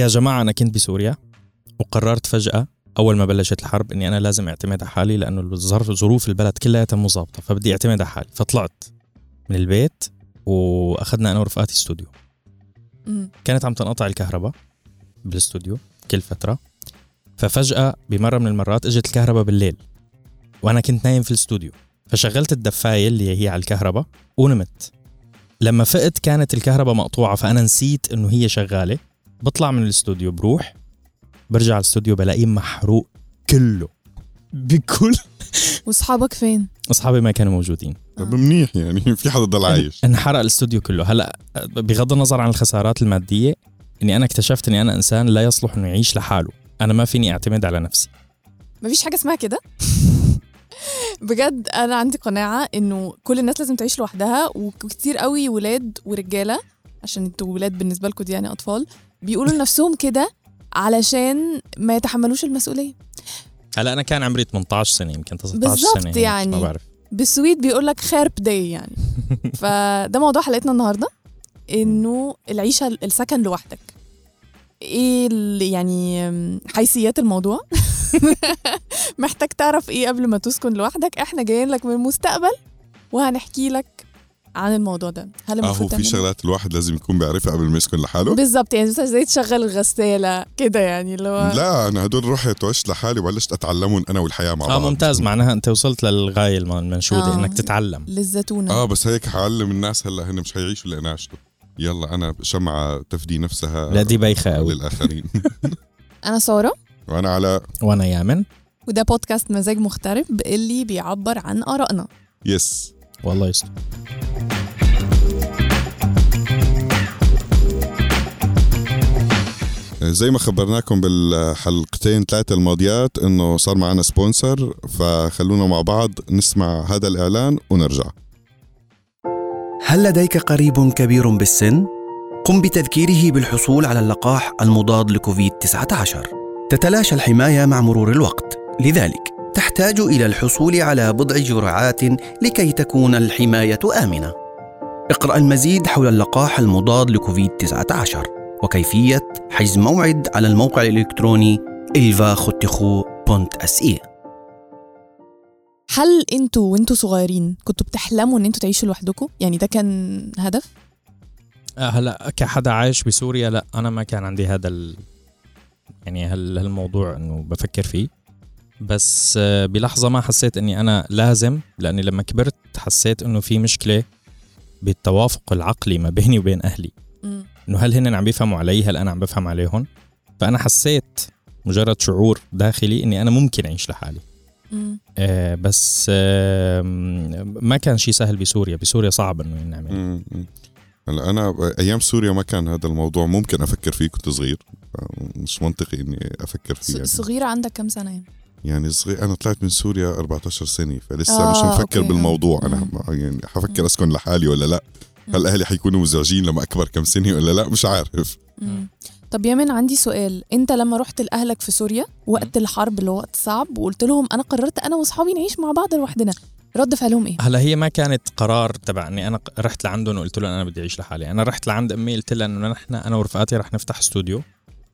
يا جماعة أنا كنت بسوريا وقررت فجأة أول ما بلشت الحرب إني أنا لازم اعتمد على حالي لأنه الظرف ظروف البلد كلها مو ظابطة فبدي اعتمد على حالي. فطلعت من البيت وأخذنا أنا ورفقاتي استوديو. كانت عم تنقطع الكهرباء بالاستوديو كل فترة. ففجأة بمرة من المرات إجت الكهرباء بالليل وأنا كنت نايم في الاستوديو. فشغلت الدفاية اللي هي على الكهرباء ونمت. لما فقت كانت الكهرباء مقطوعة فأنا نسيت إنه هي شغالة. بطلع من الاستوديو بروح برجع على الاستوديو بلاقيه محروق كله. بكل وأصحابك فين؟ أصحابي ما كانوا موجودين. طب منيح يعني في حدا ضل عايش. انحرق الاستوديو كله. هلا بغض النظر عن الخسارات المادية إني أنا اكتشفت إني أنا إنسان لا يصلح إنه يعيش لحاله. أنا ما فيني اعتمد على نفسي. مفيش حاجة اسمها كده؟ بجد أنا عندي قناعة إنه كل الناس لازم تعيش لوحدها وكتير قوي ولاد ورجالة عشان أنتوا ولاد بالنسبة لكم دي يعني أطفال. بيقولوا لنفسهم كده علشان ما يتحملوش المسؤولية. هلا أنا كان عمري 18 سنة يمكن 19 بالظبط سنة هيك، يعني. ما بعرف. بالسويد بيقول لك خيرب داي يعني. فده موضوع حلقتنا النهارده إنه العيشة السكن لوحدك. إيه يعني حيثيات الموضوع؟ محتاج تعرف إيه قبل ما تسكن لوحدك؟ إحنا جايين لك من المستقبل وهنحكي لك عن الموضوع ده. هل آه هو المفروض في تعمل- شغلات الواحد لازم يكون بيعرفها قبل ما يسكن لحاله. بالظبط يعني مثلا زي تشغل الغسالة كده يعني اللي هو لا أنا هدول رحت وعشت لحالي وبلشت أتعلمهم أنا والحياة مع آه بعض. ممتاز. معناها أنت وصلت للغاية الم- المنشودة آه. إنك تتعلم. للزتونة. آه بس هيك حعلم الناس هلأ هن مش حيعيشوا اللي أنا عشته. يلا أنا شمعة تفدي نفسها لا دي بايخه قوي للآخرين. أنا سارة. وأنا على وأنا يامن. وده بودكاست مزاج مغترب اللي بيعبر عن آرائنا. yes والله يستر. زي ما خبرناكم بالحلقتين ثلاثة الماضيات إنه صار معنا sponsor فخلونا مع بعض نسمع هذا الإعلان ونرجع. هل لديك قريب كبير بالسن؟ قم بتذكيره بالحصول على اللقاح المضاد لكوفيد 19 تتلاشى الحماية مع مرور الوقت. لذلك تحتاج إلى الحصول على بضع جرعات لكي تكون الحماية آمنة. اقرأ المزيد حول اللقاح المضاد لكوفيد 19 وكيفية حجز موعد على الموقع الإلكتروني ilvaخوتخو.se هل أنتوا وانتوا صغيرين كنتوا بتحلموا ان أنتوا تعيشوا لوحدكم؟ يعني ده كان هدف؟ آه، هلا كحدا عايش بسوريا لا أنا ما كان عندي هذا ال... يعني هال- هالموضوع إنه بفكر فيه. بس آه، بلحظة ما حسيت إني أنا لازم لأني لما كبرت حسيت إنه في مشكلة بالتوافق العقلي ما بيني وبين أهلي. إنه هل هن عم بيفهموا علي هل أنا عم بفهم عليهم فأنا حسيت مجرد شعور داخلي إني أنا ممكن أعيش لحالي مم. آه بس آه ما كان شيء سهل بسوريا بسوريا صعب إنه نعمل. هلأ أنا أيام سوريا ما كان هذا الموضوع ممكن أفكر فيه كنت صغير مش منطقي إني أفكر فيه يعني, صغيرة عندك كم سنة يعني؟ يعني صغير أنا طلعت من سوريا 14 سنة فلسه آه، مش مفكر أوكي. بالموضوع أنا مم. يعني حفكر أسكن لحالي ولا لا هل أهلي حيكونوا مزعجين لما أكبر كم سنة ولا لا؟ مش عارف. طب يمن عندي سؤال. أنت لما رحت لأهلك في سوريا وقت الحرب اللي هو وقت صعب وقلت لهم أنا قررت أنا وأصحابي نعيش مع بعض لوحدنا رد فعلهم إيه؟ هلا هي ما كانت قرار تبع اني أنا رحت لعندهم وقلت لهم أنا بدي أعيش لحالي. أنا رحت لعند أمي قلت لها إنه نحن أنا ورفقاتي رح نفتح استوديو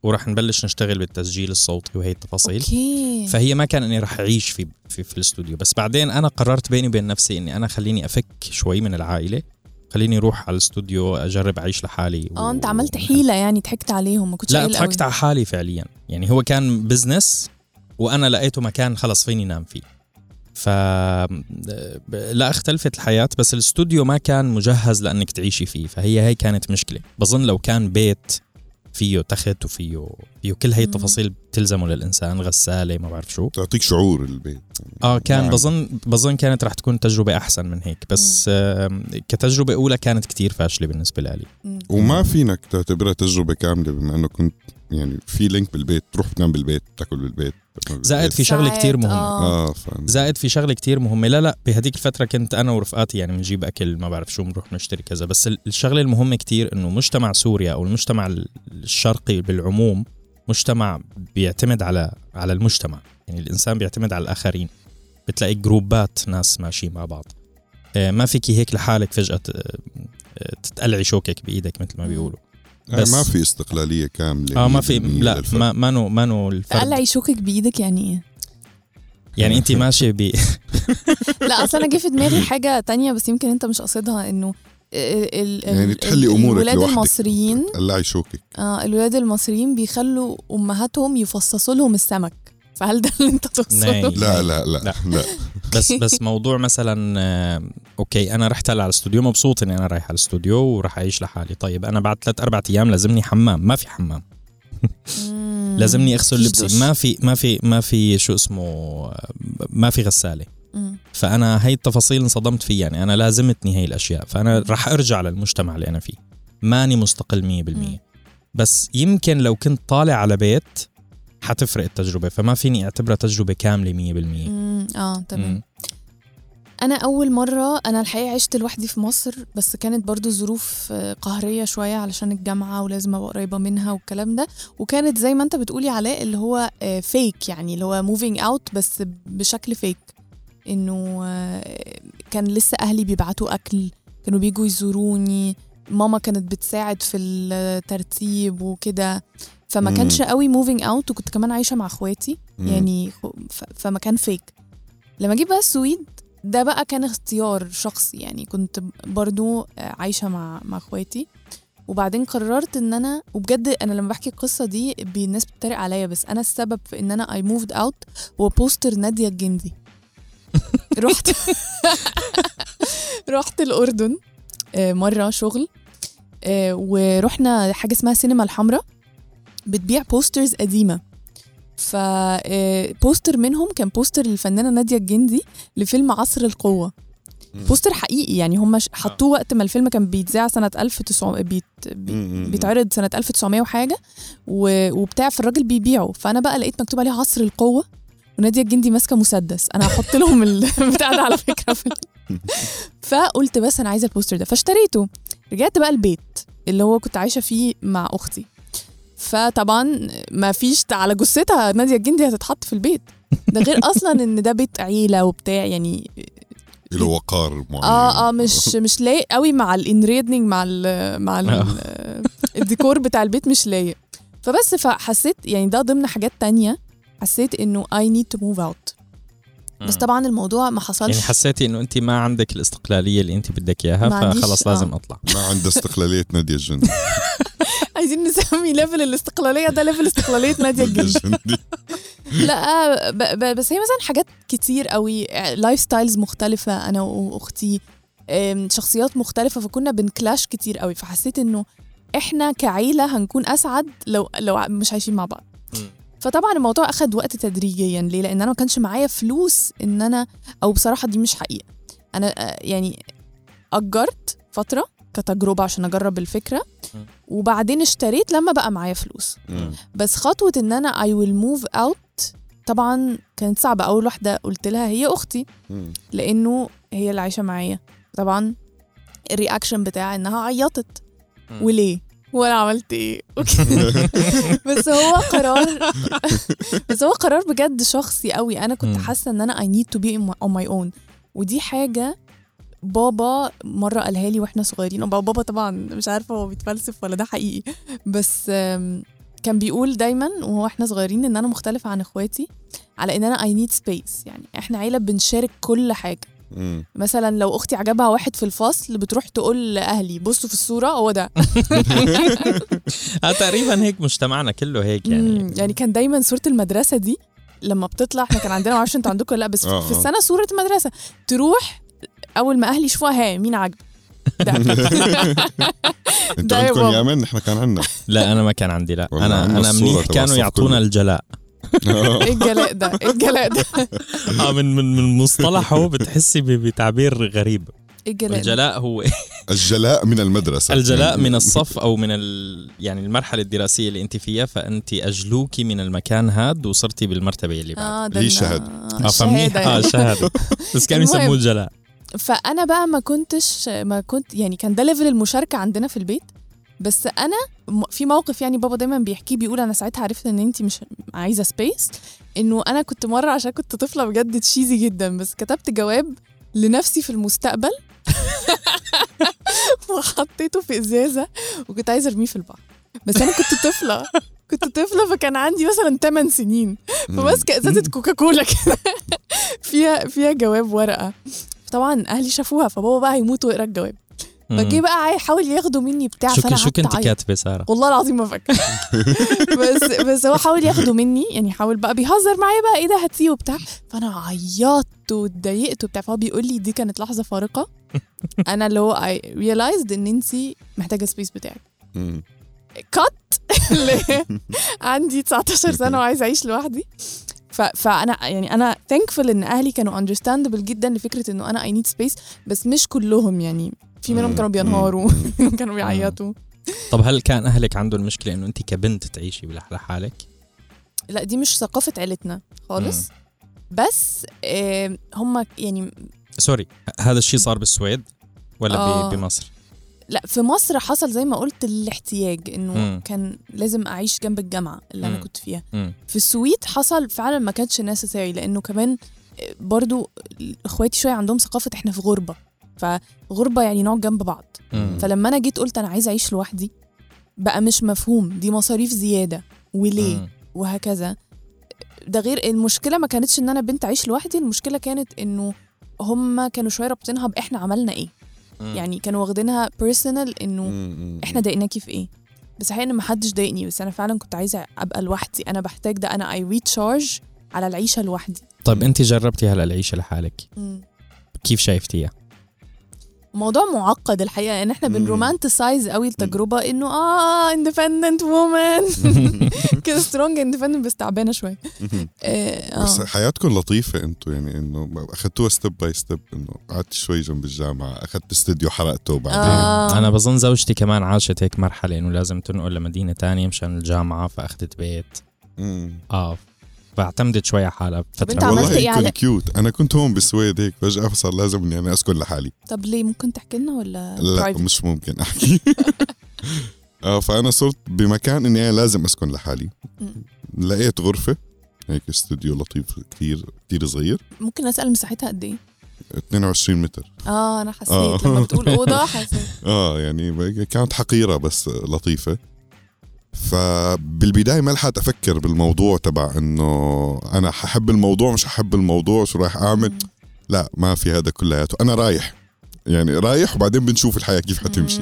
ورح نبلش نشتغل بالتسجيل الصوتي وهي التفاصيل. okay. فهي ما كان إني رح أعيش في في, في الاستوديو. بس بعدين أنا قررت بيني وبين نفسي إني أنا خليني أفك شوي من العائلة. خليني أروح على الاستوديو أجرب أعيش لحالي آه أنت عملت حيلة يعني ضحكت عليهم ما كنتش لا. ضحكت على حالي فعليا. يعني هو كان business وأنا لقيته مكان خلص فيني نام فيه. ف لا اختلفت الحياة بس الاستوديو ما كان مجهز لأنك تعيشي فيه فهي هي كانت مشكلة. بظن لو كان بيت فيه تخت وفيه فيه كل هي مم. التفاصيل بتلزمه للإنسان غسالة ما بعرف شو تعطيك شعور البيت آه كان نعم. بظن بظن كانت رح تكون تجربة أحسن من هيك بس آه كتجربة أولى كانت كتير فاشلة بالنسبة لي. وما فينك تعتبرها تجربة كاملة بما إنه كنت يعني في لينك بالبيت تروح تنام بالبيت تاكل بالبيت تاكل زائد. في ساعات، كتير مهمة آه. آه ف... زائد في شغلة كتير مهمة لا لا بهديك الفترة كنت أنا ورفقاتي يعني بنجيب أكل ما بعرف شو بنروح نشتري كذا بس ال- الشغلة المهمة كتير إنه مجتمع سوريا أو المجتمع ال- الشرقي بالعموم مجتمع بيعتمد على على المجتمع. يعني الإنسان بيعتمد على الآخرين. بتلاقي جروبات ناس ماشيين مع بعض. آه، ما فيكي هيك لحالك فجأة آه، تتقلعي شوكك بإيدك مثل ما. بيقولوا. بس- ما في استقلالية كاملة آه ما في 100% لا للفرد. ما مانو مانو الفرد. يشوكك بإيدك يعني إيه؟ يعني انت ماشية ب لا أصل أنا جه في دماغي حاجة تانية بس يمكن أنت مش قاصدها إنه ال- يعني تحلي أمورك الولاد لوحدك. المصريين قلعي شوكك آه الولاد المصريين بيخلوا أمهاتهم يفصصوا لهم السمك فهل ده اللي انت تقصده؟ لا لا لا لا. لا, بس بس موضوع مثلا آه، okay أنا رحت هلا على الاستوديو مبسوط إني أنا رايح على الاستوديو وراح أعيش لحالي طيب أنا بعد ثلاث أربع أيام لازمني حمام ما في حمام. لازمني أغسل لبسي. ما في ما في ما في شو اسمه آه، ما في غسالة. فأنا هي التفاصيل انصدمت فيها يعني أنا لازمتني هي الأشياء فأنا راح أرجع للمجتمع اللي أنا فيه. ماني مستقل 100% مم. بس يمكن لو كنت طالع على بيت حتفرق التجربة فما فيني أعتبرها تجربة كاملة 100% مم. آه تمام. مم. أنا أول مرة أنا الحقيقة عشت لوحدي في مصر بس كانت برضو ظروف آه، قهرية شوية علشان الجامعة ولازم أبقى قريبة منها والكلام ده. وكانت زي ما أنت بتقولي علاء اللي هو fake يعني اللي هو moving out بس بشكل fake إنه كان لسه أهلي بيبعتوا أكل كانوا بيجوا يزوروني ماما كانت بتساعد في الترتيب وكده. فما مم. كانش قوي moving out وكنت كمان عايشة مع اخواتي. مم. يعني خ- ف- فمكان fake لما جيت بقى السويد ده بقى كان اختيار شخصي. يعني كنت برضو عايشة مع مع اخواتي. وبعدين قررت إن أنا وبجد أنا لما بحكي القصة دي الناس بتتريق عليا بس أنا السبب في إن أنا I moved out هو poster نادية الجندي. رحت. رحت الأردن آه، مرة شغل آه، ورحنا حاجة اسمها سينما الحمراء بتبيع posters قديمة. ف poster منهم كان poster للفنانة نادية الجندي لفيلم عصر القوة. مم. poster حقيقي يعني هم حطوه وقت ما الفيلم كان بيتذاع سنة 1900 بيت. بيتعرض سنة 1900 وحاجة و- وبتاع فالراجل بيبيعه. فأنا بقى لقيت مكتوب عليه عصر القوة. ونادية الجندي ماسكة مسدس. أنا هحط لهم البتاع ده على فكرة. في فقلت بس أنا عايزة ال poster ده. فاشتريته. رجعت بقى البيت اللي هو كنت عايشة فيه مع أختي. فطبعا ما فيش على جثتها نادية الجندي هتتحط في البيت. ده غير أصلا إن ده بيت عيلة وبتاع يعني له وقار معين. آه آه مش مش لايق قوي مع الانريدنج مع ال مع ال الديكور بتاع البيت مش لايق. فبس فحسيت يعني ده ضمن حاجات تانية. حسيت إنه I need to move out. بس. طبعا الموضوع ما حصلش. يعني حسيتي إنه انت ما عندك الاستقلالية اللي انت بدك إياها فخلص آه. لازم أطلع. ما عنده استقلالية نادية الجندي. عايزين نسمي level الاستقلالية ده level استقلالية نادية الجندي. الجندي. لا ب ب بس هي مثلا حاجات كتير قوي lifestyles مختلفة أنا وأختي أم، شخصيات مختلفة فكنا بن clash كتير قوي. فحسيت إنه إحنا كعيلة هنكون أسعد لو لو مش عايشين مع بعض. فطبعا الموضوع أخد وقت تدريجيا ليه؟ لأن أنا ما كانش معايا فلوس إن أنا أو بصراحة دي مش حقيقة أنا آه، يعني أجرت فترة كتجربة عشان أجرب الفكرة م. وبعدين اشتريت لما بقى معايا فلوس. بس خطوة إن أنا I will move out طبعا كانت صعبة أول واحدة قلت لها هي أختي مم. لأنه هي اللي عايشة معايا طبعا الرياكشن بتاعها إنها عيطت. وليه وأنا عملت إيه. بس هو قرار بس هو قرار بجد شخصي قوي. أنا كنت. حاسة إن أنا I need to be on my own. ودي حاجة بابا مرة قالها لي وإحنا صغيرين. وبابا بابا طبعا مش عارفة هو بيتفلسف ولا ده حقيقي. بس كان بيقول دايما وهو إحنا صغيرين إن أنا مختلفة عن إخواتي على إن أنا I need space. يعني إحنا عيلة بنشارك كل حاجة. مم. مثلا لو أختي عجبها واحد في الفصل بتروح تقول لأهلي بصوا في الصورة هو ده. آه تقريبا هيك مجتمعنا كله هيك يعني يعني. يعني كان دايما صورة المدرسة دي لما بتطلع إحنا كان عندنا معرفش أنتوا عندكم ولا لأ بس آه، في آه. السنة صورة المدرسة. تروح أول ما أهلي يشوفوها ها مين عاجبك؟ ده. أنتوا عندكم. يا من؟ إحنا كان عندنا. لا أنا ما كان عندي لا. أنا أنا منيح كانوا يعطونا. الجلاء. إيه الجلاء ده؟ إيه الجلاء ده؟ آه من من من مصطلحه بتحسي ب- بتعبير غريب. إيه الجلاء الجلاء هو الجلاء من المدرسة. الجلاء من الصف أو من ال... يعني المرحلة الدراسية اللي أنت فيها فأنت اجلوكي من المكان هاد وصرتي بالمرتبة اللي بعد. آه ده الشهادة. آه فمنيح آه يعني. الشهاده بس كانوا. يسموه الجلاء. فأنا بقى ما كنتش ما كنت يعني كان ده level المشاركة عندنا في البيت. بس أنا في موقف يعني بابا دايما بيحكيه بيقول أنا ساعتها عرفت إن انت مش عايزة space إنه أنا كنت مرة عشان كنت طفلة بجد cheesy جدا بس كتبت جواب لنفسي في المستقبل وحطيته في إزازة وكنت عايزة أرميه في البحر. بس أنا كنت طفلة كنت طفلة فكان عندي مثلا 8 سنين فماسكة إزازة كوكاكولا كده فيها فيها جواب ورقة. طبعا أهلي شافوها فبابا بقى هيموت ويقرأ الجواب. فجه بقى حاول ياخدوا مني بتاع شو فانا شو كنت. كاتبة سارة؟ والله العظيم ما فاكرة. بس بس هو حاول ياخده مني يعني حاول بقى بيهزر معايا بقى إيه ده هاتيه وبتاع فأنا عيطت واتضايقت وبتاع. فهو بيقول لي دي كانت لحظة فارقة. أنا اللي هو I realized إن انت محتاجة space بتاعك. كان عندي 19 سنة وعايزة أعيش لوحدي. ف... فأنا يعني أنا thankful إن أهلي كانوا understandable جدا لفكرة إنه أنا I need space بس مش كلهم يعني. في منهم كانوا بينهاروا كانوا بيعيطوا طب هل كان أهلك عندهم المشكلة إنه أنت كبنت تعيشي لحالك؟ لا دي مش ثقافة عيلتنا خالص بس آه هم يعني سوري هذا الشيء صار بالسويد ولا آه. بمصر؟ لا في مصر حصل زي ما قلت الاحتياج إنه. كان لازم أعيش جنب الجامعة اللي أنا مم. كنت فيها مم. في السويد حصل فعلا ما كانش نسيسري لأنه كمان برضو إخواتي شوية عندهم ثقافة إحنا في غربة فغربة يعني نقعد جنب بعض مم. فلما أنا جيت قلت أنا عايزة أعيش لوحدي بقى مش مفهوم دي مصاريف زيادة وليه مم. وهكذا ده غير المشكلة ما كانتش إن أنا بنت اعيش لوحدي المشكلة كانت إنه هم كانوا شوية رابطينها بإحنا عملنا إيه مم. يعني كانوا واخدينها personal إنه مم. إحنا ضايقناكي في إيه بس الحقيقة إن ما حدش ضايقني بس أنا فعلا كنت عايزة أبقى لوحدي أنا بحتاج ده أنا I recharge على العيشة لوحدي طيب انت جربتي هلا العيشة لحالك كيف شايفتيها؟ موضوع معقد الحقيقة ان إحنا مم. بن romanticize قوي التجربة إنه آه independent woman كده strong independent بس تعبانه شوية مم. آه، بس آه. حياتكم لطيفة أنتم يعني إنه اخذتوها step by step إنه قعدت شوي جنب الجامعة اخذت استوديو حرقته بعدين آه. أنا بظن زوجتي كمان عاشت هيك مرحلة إنه لازم تنقل لمدينة تانية مشان الجامعة فاخذت بيت. آه فاعتمدت شوي على حالها. فترة. عملت والله إيه يكون على- cute. أنا كنت هون بالسويد هيك فجأة صار لازم إني أنا أسكن لحالي. طب ليه؟ ممكن تحكي لنا ولا لا private؟ مش ممكن أحكي. آه فأنا صرت بمكان إني أنا لازم أسكن لحالي. لقيت غرفة هيك استوديو لطيف كتير كتير صغير. ممكن أسأل مساحتها قد إيه؟ 22 متر. آه أنا حسيت آه. لما بتقول أوضة حسيت. آه يعني كانت حقيرة بس لطيفة. فبالبداية ما لحقت أفكر بالموضوع تبع إنه أنا ححب الموضوع مش ححب الموضوع شو رايح أعمل؟ لا ما في هذا كلياته. أنا رايح. يعني رايح وبعدين بنشوف الحياة كيف حتمشي.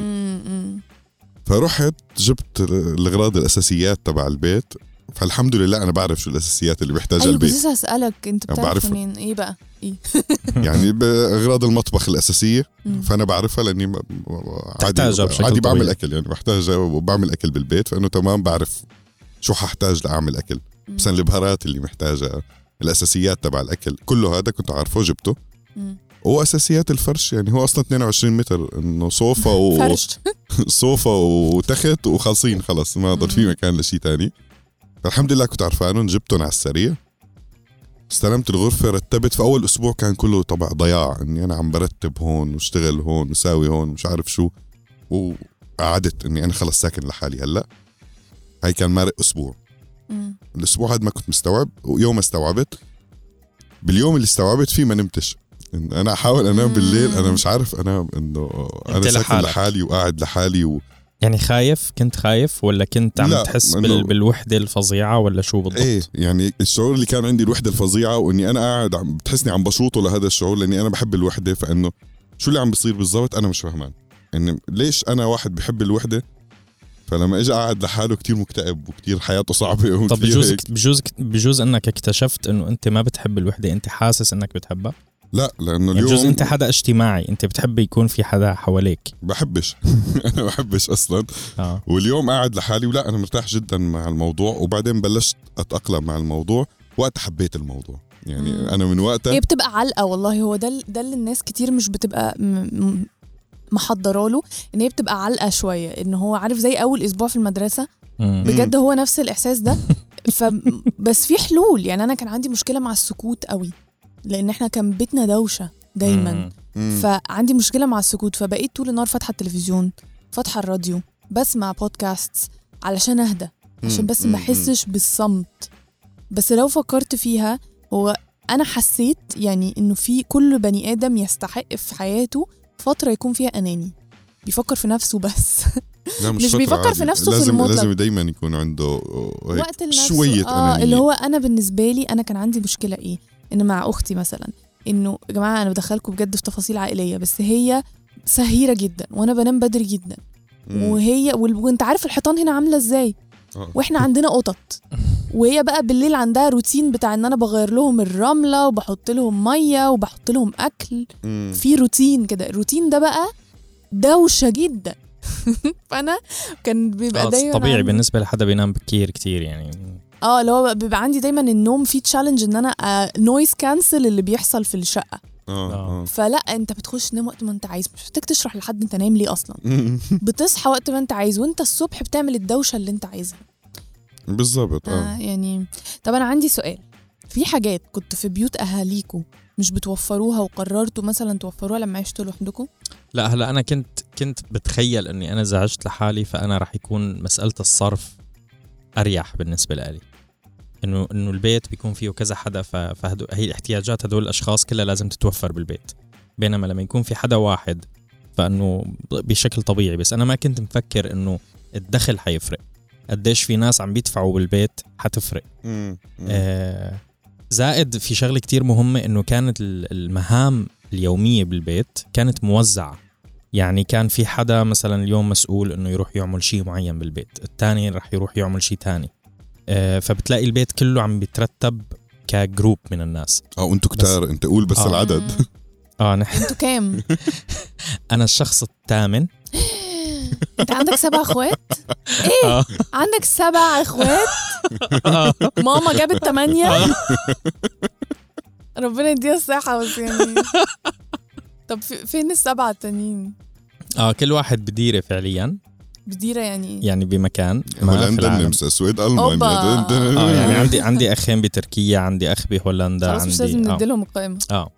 فرحت جبت الأغراض الأساسيات تبع البيت. فالحمد لله أنا بعرف شو الأساسيات اللي بيحتاجها كنت البيت لسه هسألك أنت بتعرف. منين إيه بقى؟ إيه؟ يعني بأغراض المطبخ الأساسية مم. فأنا بعرفها لأني م- عادي عادي بعمل طبيعي. أكل يعني بحتاجها وبعمل أكل بالبيت فانه تمام بعرف شو ححتاج لأعمل أكل. مثلا البهارات اللي محتاجها الأساسيات تبع الأكل كله هذا كنت عارفه جبته مم. واساسيات الفرش يعني هو أصلا 22 متر إنه صوفا و... فرش صوفا وتخت وخالصين خلص ما ضل في. مكان لشيء تاني فالحمد لله كنت عرفانهم جبتهم على السريع. استلمت الغرفة رتبت في أول أسبوع كان كله طبع ضياع. إني أنا عم برتب هون واشتغل هون وساوي هون مش عارف شو. وقعدت إني أنا خلص ساكن لحالي هلأ. هاي كان مارق أسبوع. مم. الأسبوع هذا ما كنت مستوعب ويوم استوعبت. باليوم اللي استوعبت فيه ما نمتش. أنا أحاول أنام بالليل أنا مش عارف أنام إنه أنا ساكن. لحالي وقاعد لحالي و... يعني خايف كنت خايف ولا كنت عم تحس بال... بالوحدة الفظيعة ولا شو بالضبط؟ إيه يعني الشعور اللي كان عندي الوحدة الفظيعة وإني أنا قاعد عم بتحسني عم بشوطه لهذا الشعور لإني أنا بحب الوحدة فإنه شو اللي عم بيصير بالضبط أنا مش فهمان إني ليش أنا واحد بحب الوحدة فلما اجى قاعد لحاله كتير مكتئب وكتير حياته صعبة طب بجوز. بجوز بجوز إنك اكتشفت إنه أنت ما بتحب الوحدة أنت حاسس إنك بتحبها لا لأنه يعني اليوم بجوز أنت حدا اجتماعي أنت بتحب يكون في حدا حواليك. بحبش. أنا بحبش أصلا. آه. واليوم قاعد لحالي ولا أنا مرتاح جدا مع الموضوع وبعدين بلشت أتأقلم مع الموضوع وقت حبيت الموضوع. يعني مم. أنا من وقتها هي بتبقى علقة والله. هو ده ده اللي الناس كتير مش بتبقى م- م- محضرة له إن هي بتبقى علقة شوية. إن هو عارف زي أول أسبوع في المدرسة مم. بجد هو نفس الإحساس ده. ف بس في حلول. يعني أنا كان عندي مشكلة مع السكوت قوي لأن إحنا كان بيتنا دوشة دايما مم. مم. فعندي مشكلة مع السكوت فبقيت طول النهار فاتحة التلفزيون فاتحة الراديو بسمع بودكاست علشان أهدى عشان. بس. ما أحسش بالصمت بس لو فكرت فيها هو أنا حسيت يعني إنه في كل بني آدم يستحق في حياته فترة يكون فيها أناني بيفكر في نفسه بس لا مش فترة بيفكر عادي. في نفسه في لازم المطلق. لازم دايما يكون عنده هيك وقت لنفسه شوية آه أنانية. اللي هو أنا بالنسبة لي أنا كان عندي مشكلة إيه إن مع أختي مثلا إنه يا جماعة أنا بدخلكم بجد في تفاصيل عائلية بس هي سهيرة جدا وأنا بنام بدري جدا. مم. وهي وأنت عارف الحيطان هنا عاملة إزاي؟ آه. وإحنا عندنا قطط. وهي بقى بالليل عندها روتين بتاع إن أنا بغير لهم الرملة وبحط لهم مية وبحط لهم أكل. مم. في روتين كده. الروتين ده بقى دوشة جدا. فأنا كان بيبقى آه، دايما طبيعي عندي- بالنسبة لحدا بينام بكير كتير يعني. آه اللي هو بيبقى عندي دايما النوم فيه challenge إن أنا noise cancel اللي بيحصل في الشقة. آه آه. فلا أنت بتخش تنام وقت ما أنت عايز مش محتاج تشرح لحد أنت نايم ليه أصلا. بتصحى وقت ما أنت عايز وأنت الصبح بتعمل الدوشة اللي أنت عايزها. بالضبط آه. آه يعني طب أنا عندي سؤال. في حاجات كنت في بيوت أهاليكوا مش بتوفروها وقررتوا مثلا توفروها لما عشتوا لوحدكم لا هلا أنا كنت كنت بتخيل إني أنا إذا عشت لحالي فأنا رح يكون مسألة الصرف أريح بالنسبة لي إنه إنه البيت بيكون فيه كذا حدا ف- فهدو هي احتياجات هدول الأشخاص كلها لازم تتوفر بالبيت. بينما لما يكون في حدا واحد فإنه بشكل طبيعي. بس أنا ما كنت مفكر إنه الدخل حيفرق. قديش في ناس عم بيدفعوا بالبيت حتفرق. مم. مم. آه، زائد في شغلة كتير مهمة إنه كانت ال- المهام اليومية بالبيت كانت موزعة. يعني كان في حدا مثلا اليوم مسؤول إنه يروح يعمل شيء معين بالبيت. الثاني رح يروح يعمل شيء تاني. آه، فبتلاقي البيت كله عم بيترتب كجروب من الناس. آه وانتوا كتار انت قول بس آه. العدد. آه نحن. أنتوا كام؟ أنا الشخص الثامن. انت عندك سبع اخوات؟ إيه؟ آه. عندك سبع اخوات؟ ماما جابت تمانية؟ ربنا يديها الصحة بس يعني. طب في- فين السبعة التانيين؟ آه كل واحد بديرة فعليا. بديرة يعني. يعني بمكان هولندا. النمسا السويد ألمانيا. آه يعني عندي عندي أخين بتركيا عندي أخ بهولندا خلاص مش عندي لازم آه. نديلهم القائمة. آه.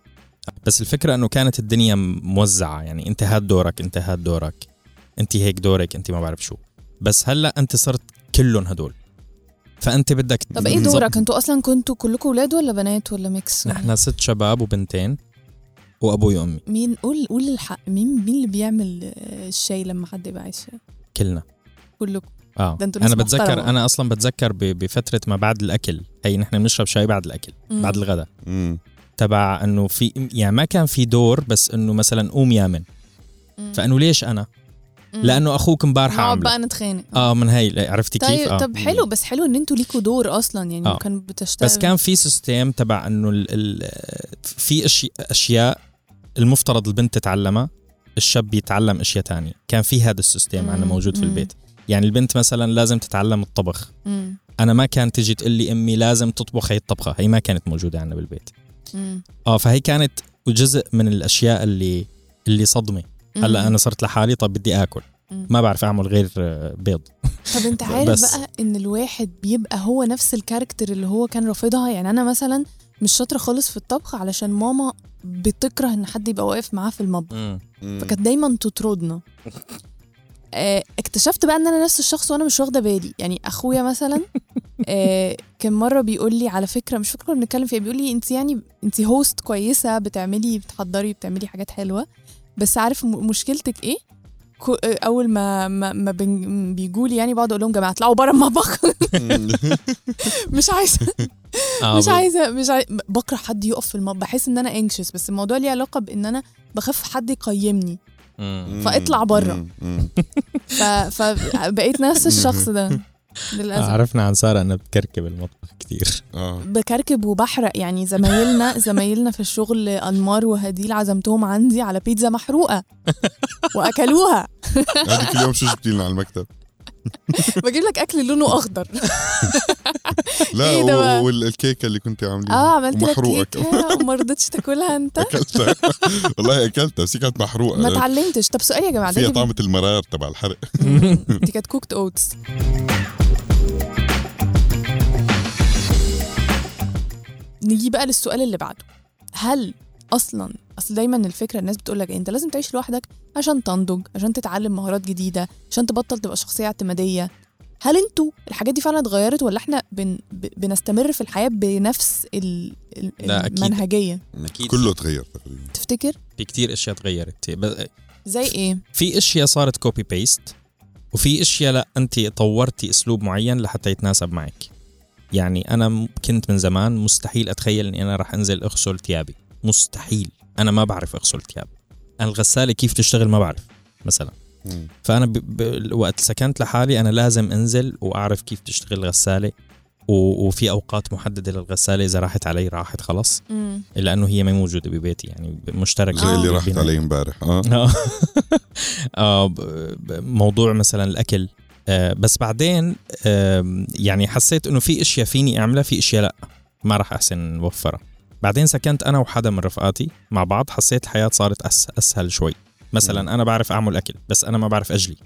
بس الفكرة إنه كانت الدنيا موزعة يعني انت هاد دورك انت هاد دورك. أنت هيك دورك أنت ما بعرف شو. بس هلأ أنت صرت كلهم هدول. فأنت بدك طب إيه دورك؟ أنتوا أصلا كنتوا كلكم ولاد ولا بنات ولا mix؟ نحن ست شباب وبنتين وأبوي وأمي. مين؟ قول قول الحق مين مين اللي بيعمل الشاي لما حد يبقى عايز؟ كلنا كلكم آه ده أنتوا أنا بتذكر محترمة. أنا أصلا بتذكر بفترة ما بعد الأكل هي نحن بنشرب شاي بعد الأكل مم. بعد الغداء. تبع إنه في يعني ما كان في دور بس إنه مثلا قوم يامن مم. فإنه ليش أنا مم. لأنه أخوك امبارح نقعد عامله بقى نتخانق آه من هي عرفتي كيف طيب آه. طب حلو بس حلو إن أنتوا ليكوا دور أصلا يعني آه. كان بتشتغل بس كان في system تبع إنه ال ال في أشي- أشياء المفترض البنت تتعلمها الشاب يتعلم أشياء تانية كان في هذا ال system عندنا موجود في. البيت يعني البنت مثلا لازم تتعلم الطبخ مم. أنا ما كانت تجي تقول لي أمي لازم تطبخ هي الطبخة هي ما كانت موجودة عندنا بالبيت مم. آه فهي كانت جزء من الأشياء اللي اللي صدمة هلأ. أنا صرت لحالي طب بدي آكل مم. ما بعرف أعمل غير آه، بيض طب أنت عارف بس. بقى إن الواحد بيبقى هو نفس الكاركتر اللي هو كان رافضها يعني أنا مثلا مش شاطرة خالص في الطبخ علشان ماما بتكره إن حد يبقى واقف معاها في المطبخ. فكانت دايما تطردنا. آه، اكتشفت بقى إن أنا نفس الشخص وأنا مش واخدة بالي. يعني أخويا مثلا آه، كان مرة بيقول لي على فكرة مش فاكرة كنا بنتكلم فيها بيقول لي أنت يعني أنت هوست كويسة بتعملي بتحضري بتعملي حاجات حلوة. بس عارف مشكلتك إيه؟ أول ما ما, ما بن- بيجوا لي يعني بقعد أقول لهم جماعة اطلعوا بره المطبخ. مش عايزه آه مش عايزه مش عايزة بكره حد يقف في المطبخ. بحس إن أنا انكشس بس الموضوع ليه علاقة بإن أنا بخاف حد يقيمني. فاطلع. ف... فبقيت نفس الشخص ده. للأسف. عرفنا عن سارة إنها بتكركب المطبخ كتير. آه. بكركب وبحرق. يعني زمايلنا زمايلنا في الشغل أنمار وهديل عزمتهم عندي على بيتزا محروقة. وأكلوها. هذيك اليوم شو جبتي لنا على المكتب؟ بجيب لك أكل لونه أخضر. لا إيه؟ و- والكيكة اللي كنت عاملينها آه عملت لك كيكة وما رضيتش تاكلها أنت. أكلتها. والله أكلتها بس هي كانت محروقة. ما اتعلمتش طب سؤال يا جماعة فيها طعمة المرار تبع الحرق. دي كانت cooked oats نيجي بقى للسؤال اللي بعده. هل أصلا أصل دايما الفكرة الناس بتقول لك أنت لازم تعيش لوحدك عشان تنضج عشان تتعلم مهارات جديدة عشان تبطل تبقى شخصية اعتمادية. هل أنتوا الحاجات دي فعلا اتغيرت ولا إحنا بن بنستمر في الحياة بنفس ال- أكيد. المنهجية؟ أكيد. كله تغير تقريبا. تفتكر؟ في كتير أشياء تغيرت ب- زي إيه؟ في أشياء صارت copy paste وفي أشياء لا انت طورتي أسلوب معين لحتى يتناسب معك. يعني أنا كنت من زمان مستحيل أتخيل إني أنا راح أنزل إغسل ثيابي مستحيل أنا ما بعرف إغسل ثياب أنا الغسالة كيف تشتغل ما بعرف مثلا. فأنا ب... ب... وقت سكنت لحالي أنا لازم أنزل وأعرف كيف تشتغل الغساله و... وفي أوقات محددة للغسالة إذا راحت علي راحت خلص مم. إلا أنه هي ما موجودة ببيتي يعني مشتركه زي اللي. راحت. علي امبارح آه آه. آه ب- موضوع مثلا الأكل بس بعدين آه يعني حسيت إنه في إشياء فيني أعملها في إشياء لأ ما راح أحسن اوفرها بعدين سكنت أنا وحدا من رفقاتي مع بعض حسيت الحياة صارت أس أسهل شوي. مثلا أنا بعرف أعمل أكل بس أنا ما بعرف أجلي.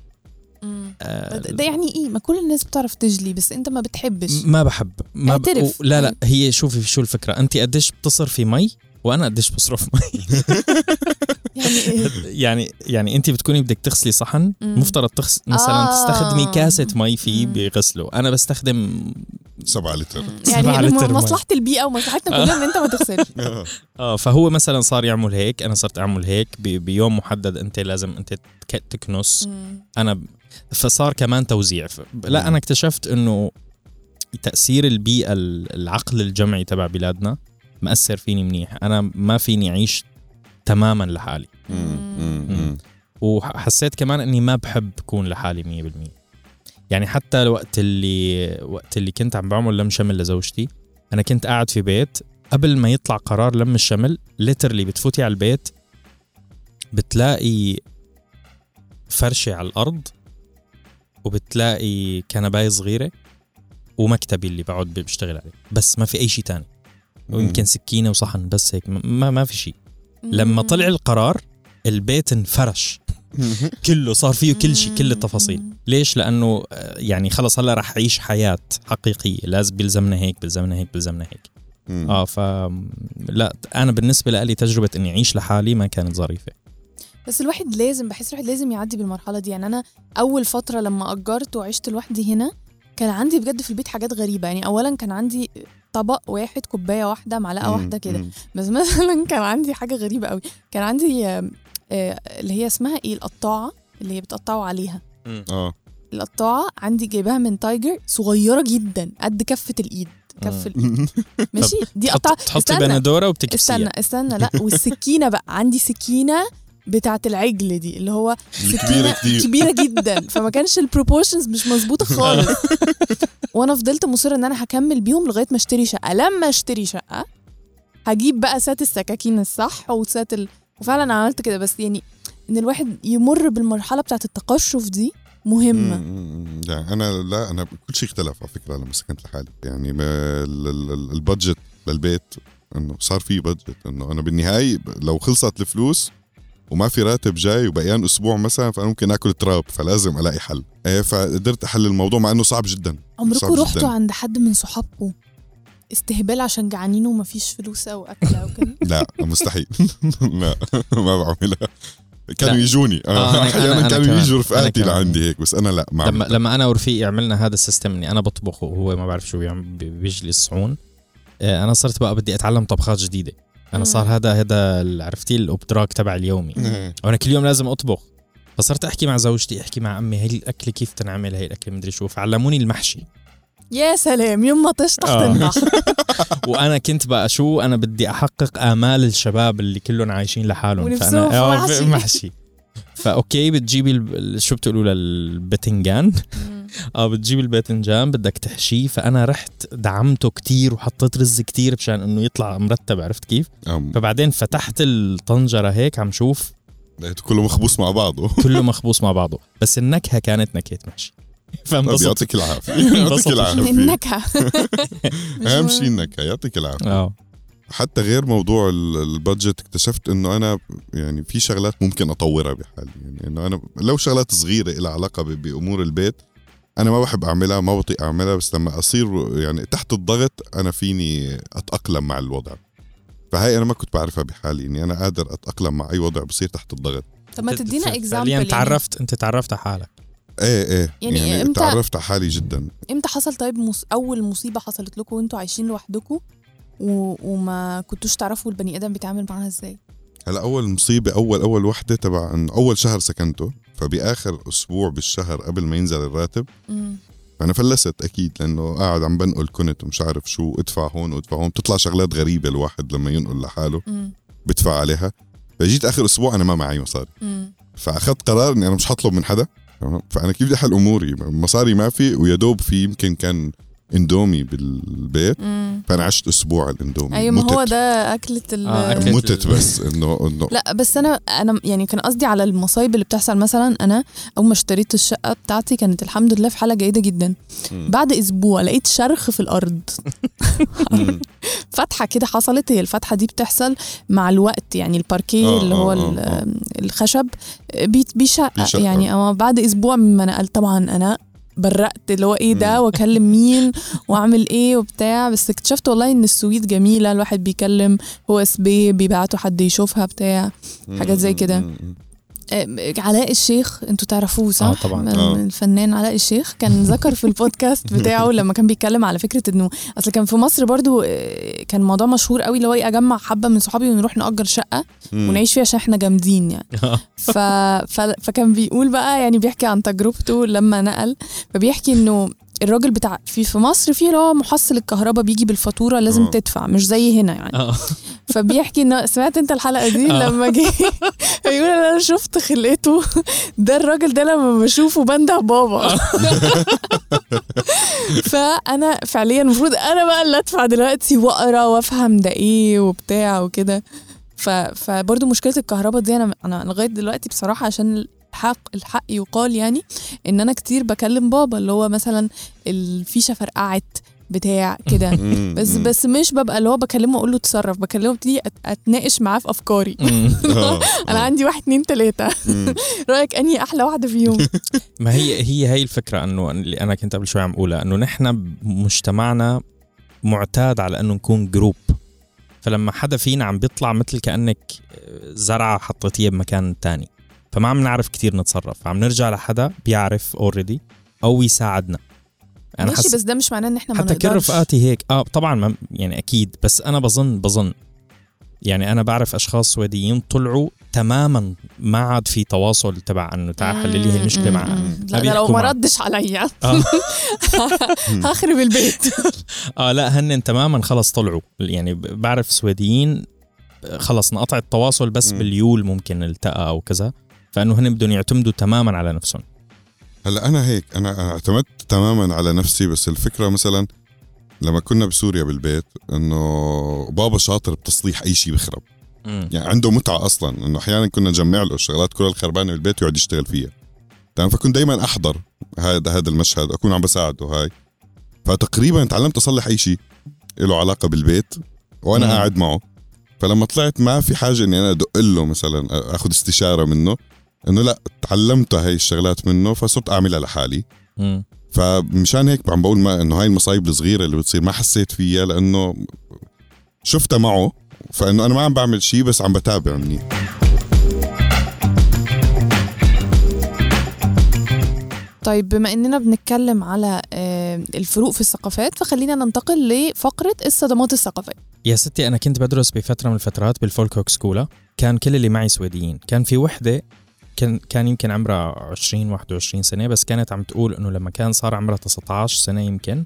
آه ده يعني إيه؟ ما كل الناس بتعرف تجلي بس أنت ما بتحبش. ما بحب. ما ب... اعترف. لا لا هي شوفي شو الفكرة؟ انت قديش بتصرفي مي؟ وأنا قديش بصرف مي يعني إيه يعني يعني انت بتكوني بدك تغسلي صحن. مفترض تغس... مثلا آه. تستخدمي كاسة مي فيه مم. بيغسله أنا بستخدم سبعة لتر يعني سبعة إنه لتر مي. مصلحة البيئة ومصلحتنا كلنا إن أنت ما تغسلش آه. آه فهو مثلا صار يعمل هيك أنا صرت أعمل هيك ب... بيوم محدد أنت لازم أنت تك... تكنس. أنا ب... فصار كمان توزيع ف... لا أنا اكتشفت إنه تأثير البيئة ال- العقل الجمعي تبع بلادنا مأثر فيني منيح. أنا ما فيني أعيش تماما لحالي. وحسيت كمان إني ما بحب أكون لحالي 100% يعني حتى الوقت اللي وقت اللي كنت عم بعمل لم شمل لزوجتي. أنا كنت قاعد في بيت قبل ما يطلع قرار لم الشمل ليترلي بتفوتي على البيت بتلاقي فرشة على الأرض وبتلاقي كنباية صغيرة ومكتبي اللي بقعد بشتغل عليه. بس ما في أي شيء تاني. ويمكن سكينة وصحن بس هيك ما ما في شيء لما. طلع القرار البيت انفرش كله صار فيه كل شيء كل. التفاصيل. ليش لأنه آه، يعني خلص هلا رح أعيش حياة حقيقية لازم بيلزمنا هيك بيلزمنا هيك بيلزمنا هيك. آه ف لا أنا بالنسبة لي تجربة إني أعيش لحالي ما كانت ظريفة بس الواحد لازم بحس الواحد لازم يعدي بالمرحلة دي يعني أنا أول فترة لما أجرت وعشت لوحدي هنا كان عندي بجد في البيت حاجات غريبة. يعني اولا كان عندي طبق واحد كوباية واحدة معلقة مم. واحدة كده. بس مثلا كان عندي حاجة غريبة قوي كان عندي آه، آه، اللي هي اسمها إيه؟ القطاعة اللي هي بتقطعوا عليها. آه. القطاعة عندي جايباها من تايجر صغيرة جدا قد كفة الإيد. كف. الإيد. ماشي؟ دي قطعه تحطي استنى. بندوره وبتكبسيها استنى استنى. لا والسكينة بقى. عندي سكينة بتاعت العجل دي اللي هو الكبيرة كتير. كبيرة جدا. فما كانش ال proportions مش مظبوطة خالص. وأنا فضلت مصرة إن أنا هكمل بيهم لغاية ما أشتري شقة. لما أشتري شقة هجيب بقى set السكاكين الصح و set ال... وفعلا عملت كده. بس يعني إن الواحد يمر بالمرحلة بتاعت التقشف دي مهمة. لا أنا لا أنا كل شيء اختلف على فكرة لما سكنت لحالي يعني البادجت للبيت إنه صار في بادجت إنه أنا بالنهاية لو خلصت الفلوس وما في راتب جاي وبقيان أسبوع مثلا فأنا ممكن آكل تراب فلازم ألاقي حل إيه فقدرت أحل الموضوع مع إنه صعب جدا عمركم رحتوا. عند حد من صحابكم استهبال عشان جعانين ومفيش فلوس أو أكل أو كده لا مستحيل لا ما بعملها كانوا لا. يجوني آه، أنا- أحيانا أنا كانوا. يجوا رفقاتي. لعندي هيك بس أنا لا ما لما. لما أنا ورفيقي عملنا هذا ال system اني أنا بطبخ وهو ما بعرف شو بيعمل بي- بيجلي الصحون آه، أنا صرت بقى بدي أتعلم طبخات جديدة أنا. صار هذا هذا عرفتي الابتراك تبع اليومي إيه. وأنا كل يوم لازم أطبخ فصرت أحكي مع زوجتي أحكي مع عمي هي الأكلة كيف تنعمل هي الأكلة مدري شو فعلموني المحشي يا سلام يوم ما تشطح آه. تنطح وأنا كنت بقى شو أنا بدي أحقق آمال الشباب اللي كلهم عايشين لحالهم في آه، محشي. فأوكي بتجيبي ال- شو بتقولوا للبتنجان؟ آه بتجيب الباذنجان بدك تحشيه. فأنا رحت دعمته كتير وحطيت رز كتير مشان إنه يطلع مرتب عرفت كيف؟ أم، فبعدين فتحت الطنجرة هيك عم شوف. لقيته كله مخبوص مع بعضه. كله مخبوص مع بعضه. بس النكهة كانت نكهة محشي طيب فانبسطت. يعطيك العافية. يعطيك. العافية. النكهة. أهم شيء النكهة يعطيك العافية. آه. حتى غير موضوع ال- البادجت اكتشفت إنه أنا يعني في شغلات ممكن أطورها بحالي. يعني إنه أنا لو شغلات صغيرة لها علاقة ب- بأمور البيت أنا ما بحب أعملها ما بطيق أعملها بس لما أصير يعني تحت الضغط أنا فيني أتأقلم مع الوضع. فهاي أنا ما كنت بعرفها بحالي إني أنا قادر أتأقلم مع أي وضع بصير تحت الضغط. طب ما تدينا اكزامبل تعرفت أنت تعرفت على حالك. إيه إيه. يعني يعني, يعني إمتى- تعرفت على حالي جدا. إمتى حصل طيب مص... أول مصيبة حصلت لكم وأنتوا عايشين لوحدكم؟ و... وما كنتوش تعرفوا البني آدم بيتعامل معاها إزاي هلا أول مصيبة أول أول وحدة تبع أول شهر سكنته فبآخر أسبوع بالشهر قبل ما ينزل الراتب مم. فانا فلست أكيد لأنه قاعد عم بنقل كنت ومش عارف شو ادفع هون وادفع هون بتطلع شغلات غريبة الواحد لما ينقل لحاله مم. بدفع عليها فجيت آخر أسبوع أنا ما معي مصاري. فأخذت قرار إني أنا مش حطلب من حدا فأنا كيف بدي أحل أموري مصاري ما في ويا دوب في يمكن كان اندومي بالبيت مم. فأنا عشت أسبوع الإندومي أيوه ما هو. ده أكلة ال آه، متت بس انه إنه لا بس أنا أنا يعني كان قصدي على المصايب اللي بتحصل مثلا أنا أول ما اشتريت الشقة بتاعتي كانت الحمد لله في حالة جيدة جدا مم. بعد أسبوع لقيت شرخ في الأرض. فتحة كده حصلت هي الفتحة دي بتحصل مع الوقت يعني الباركيه آه، اللي هو آه، ال- آه. الخشب بي- بيشقق بيشقق. يعني بعد أسبوع ما نقلت طبعا أنا برقت اللي هو إيه ده. وأكلم مين؟ وأعمل إيه؟ وبتاع. بس اكتشفت والله إن السويد جميلة الواحد بيكلم HSB بيبعتوا حد يشوفها بتاع. حاجات زي كده. آه، علاء الشيخ أنتوا تعرفوه صح؟ آه، طبعاً. من- آه. الفنان علاء الشيخ كان ذكر في البودكاست بتاعه لما كان بيتكلم على فكرة إنه أصل كان في مصر برضو آه، كان موضوع مشهور قوي اللي هو اجمع حبة من صحابي ونروح نأجر شقة مم. ونعيش فيها عشان إحنا جامدين يعني ف... ف... فكان بيقول بقى يعني بيحكي عن تجربته لما نقل فبيحكي إنه الراجل بتاع في في مصر في اللي هو محصل الكهرباء بيجي بالفاتورة لازم آه. تدفع مش زي هنا يعني. آه. فبيحكي انه سمعت أنت الحلقة دي آه. لما جه بيقول أنا شفت خلقته. ده الراجل ده لما بشوفه بنده بابا. فأنا فعليا المفروض أنا بقى اللي أدفع دلوقتي وأقرأ وأفهم ده إيه وبتاع وكده. ف فبرضه مشكلة الكهرباء دي أنا أنا لغاية دلوقتي بصراحة عشان الحق الحق يقال يعني إن أنا كتير بكلم بابا اللي هو مثلا الفيشه فرقعت بتاع كده. بس. بس مش ببقى اللي هو بكلمه أقول له اتصرف بكلمه ابتدي أتناقش معاه في أفكاري آه. أنا عندي واحد اتنين تلاتة. رأيك أنهي أحلى واحدة فيهم ما هي هي هي الفكرة إنه اللي أنا كنت قبل شوي عم أقولها إنه نحن بمجتمعنا معتاد على إنه نكون group فلما حدا فينا عم بيطلع مثل كأنك زرعة حطيتيها بمكان تاني فما عم نعرف كتير نتصرف. عم نرجع لحدا بيعرف already أو يساعدنا. أنا ماشي حس بس ده مش معناه إن إحنا ما حتى كل رفقاتي هيك. آه طبعا ما يعني أكيد بس أنا بظن بظن. يعني أنا بعرف أشخاص سويديين طلعوا تماما ما عاد في تواصل تبع إنه تعال حل لي هي المشكلة مع لا ده لو ما. ردش عليا. آه. هخرب البيت. آه لا هن تماما خلص طلعوا. يعني ب- بعرف سويديين خلص انقطع التواصل بس. باليول ممكن التقى أو كذا. فإنه هن بدهم يعتمدوا تماما على نفسهم. هلا أنا هيك أنا اعتمدت تماما على نفسي بس الفكرة مثلا لما كنا بسوريا بالبيت إنه بابا شاطر بتصليح أي شيء بخرب. يعني عنده متعة أصلا إنه أحيانا كنا نجمع له الشغلات كلها الخربانة بالبيت ويقعد يشتغل فيها. تمام؟ فكنت دائما أحضر هذا هذا المشهد أكون عم بساعده هاي. فتقريبا تعلمت أصلح أي شيء له علاقة بالبيت وأنا مم. قاعد معه. فلما طلعت ما في حاجة إني أنا أدق له مثلا أخذ استشارة منه. إنه لا تعلمت هاي الشغلات منه فصرت أعملها لحالي. مم. فمشان هيك عم بقول ما إنه هاي المصايب الصغيرة اللي بتصير ما حسيت فيها لأنه شفتها معه فإنه أنا ما عم بعمل شيء بس عم بتابع منيح. طيب بما إننا بنتكلم على آه، الفروق في الثقافات فخلينا ننتقل لفقرة الصدمات الثقافية. يا ستي أنا كنت بدرس بفترة من الفترات بالفولكوك سكولا. كان كل اللي معي سويديين. كان في وحدة كان كان يمكن عمرها 20 21 سنة بس كانت عم تقول إنه لما كان صار عمرها 19 سنة يمكن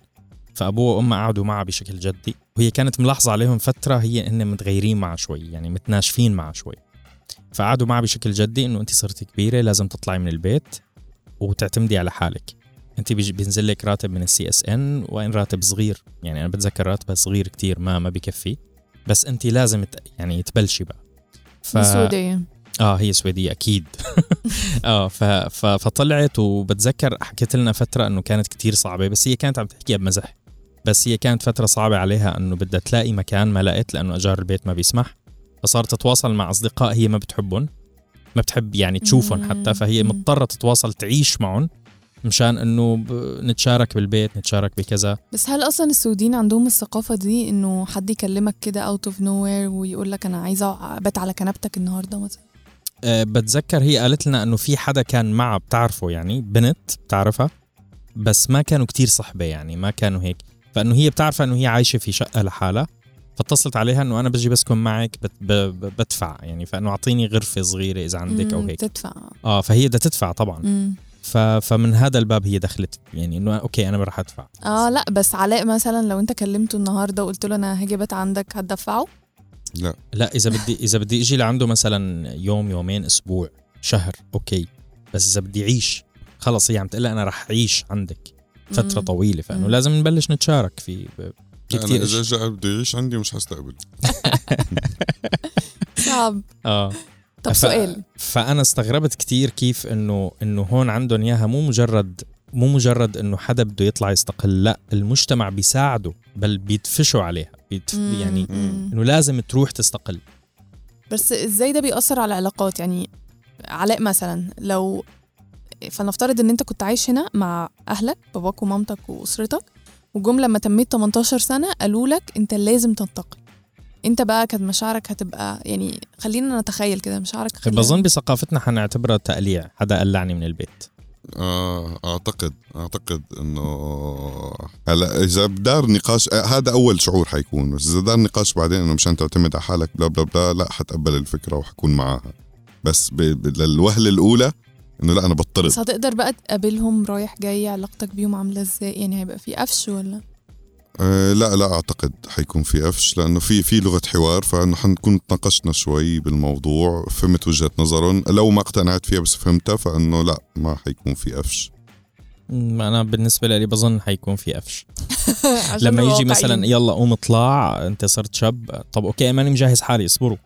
فابوها وأمها قعدوا معها بشكل جدي. وهي كانت ملاحظة عليهم فترة هي ان متغيرين معها شوي يعني متناشفين معها شوي. فقعدوا معها بشكل جدي إنه انت صرتي كبيرة لازم تطلعي من البيت وتعتمدي على حالك. انت بينزل لك راتب من السي إس إن وإن راتب صغير يعني أنا بتذكر راتبها صغير كتير ما ما بكفي. بس انت لازم يعني تبلشي بقى. ف... السعوديه آه هي سويدية أكيد آه ف... ف... فطلعت وبتذكر حكيت لنا فترة إنه كانت كتير صعبة بس هي كانت عم تحكيها بمزح بس هي كانت فترة صعبة عليها إنه بدها تلاقي مكان ما لقيت لأنه أجار البيت ما بيسمح فصارت تتواصل مع أصدقاء هي ما بتحبهم ما بتحب يعني تشوفهم حتى فهي. مضطرة تتواصل تعيش معهم مشان إنه. نتشارك بالبيت نتشارك بكذا بس هل أصلا السويديين عندهم الثقافة دي إنه حد يكلمك كده out of nowhere ويقول لك أنا عايزة أبات على كنبتك النهارده مثلا أه بتذكر هي قالت لنا إنه في حدا كان معها بتعرفه يعني بنت بتعرفها بس ما كانوا كتير صحبة يعني ما كانوا هيك. فإنه هي بتعرفها إنه هي عايشة في شقة لحالها فاتصلت عليها إنه أنا بجي بسكن معك بت ب ب بدفع يعني. فإنه أعطيني غرفة صغيرة إذا عندك أو هيك. تدفع آه فهي بدها تدفع طبعا. مم. ف فمن هذا الباب هي دخلت يعني إنه okay أنا رح أدفع. آه لا بس علاء مثلا لو أنت كلمته النهارده وقلت له أنا هاجي بات عندك هتدفعه؟ لا إذا بدي إذا بدي إجي لعنده مثلا يوم يومين أسبوع شهر okay بس إذا بدي أعيش خلص هي عم تقول أنا رح أعيش عندك فترة مم. طويلة فإنه. لازم نبلش نتشارك في في أنا كثير إذا. جاء بده يعيش عندي مش حستقبل صعب آه طب ف- سؤال فأنا استغربت كتير كيف انه إنه هون عندهم إياها مو مجرد مو مجرد إنه حدا بده يطلع يستقل لا المجتمع بيساعده بل بيدفشوا عليها. يعني. إنه لازم تروح تستقل. بس إزاي ده بيأثر على العلاقات؟ يعني علاء مثلا لو فنفترض إن أنت كنت عايش هنا مع أهلك باباك ومامتك وأسرتك وجم لما تميت 18 سنة قالوا لك أنت لازم تنتقل. أنت بقى كانت مشاعرك هتبقى يعني خلينا نتخيل كده مشاعرك خلينا- بظن بثقافتنا حنعتبرها تقليع حدا قلعني من البيت. أعتقد أعتقد إنه هلا إذا بدار نقاش آه هذا أول شعور حيكون بس إذا دار نقاش بعدين إنه مشان تعتمد على حالك بلا بلا بلا لا حتقبل الفكرة وحكون معاها. بس. للوهلة الأولى إنه لا أنا بضطرب بس هتقدر بقى تقابلهم رايح جاي علاقتك بيهم عاملة إزاي؟ يعني هيبقى في قفش ولا؟ آه لا لا أعتقد حيكون في قفش لأنه في في لغة حوار فانه حنكون تناقشنا شوي بالموضوع فهمت وجهة نظرهم. لو ما اقتنعت فيها بس فهمتها فإنه لا ما حيكون في قفش أنا بالنسبة لي بظن حيكون في قفش عشان لما يجي. مثلا يلا قوم اطلع أنت صرت شاب طب أوكي ماني مجهز حالي اصبروا.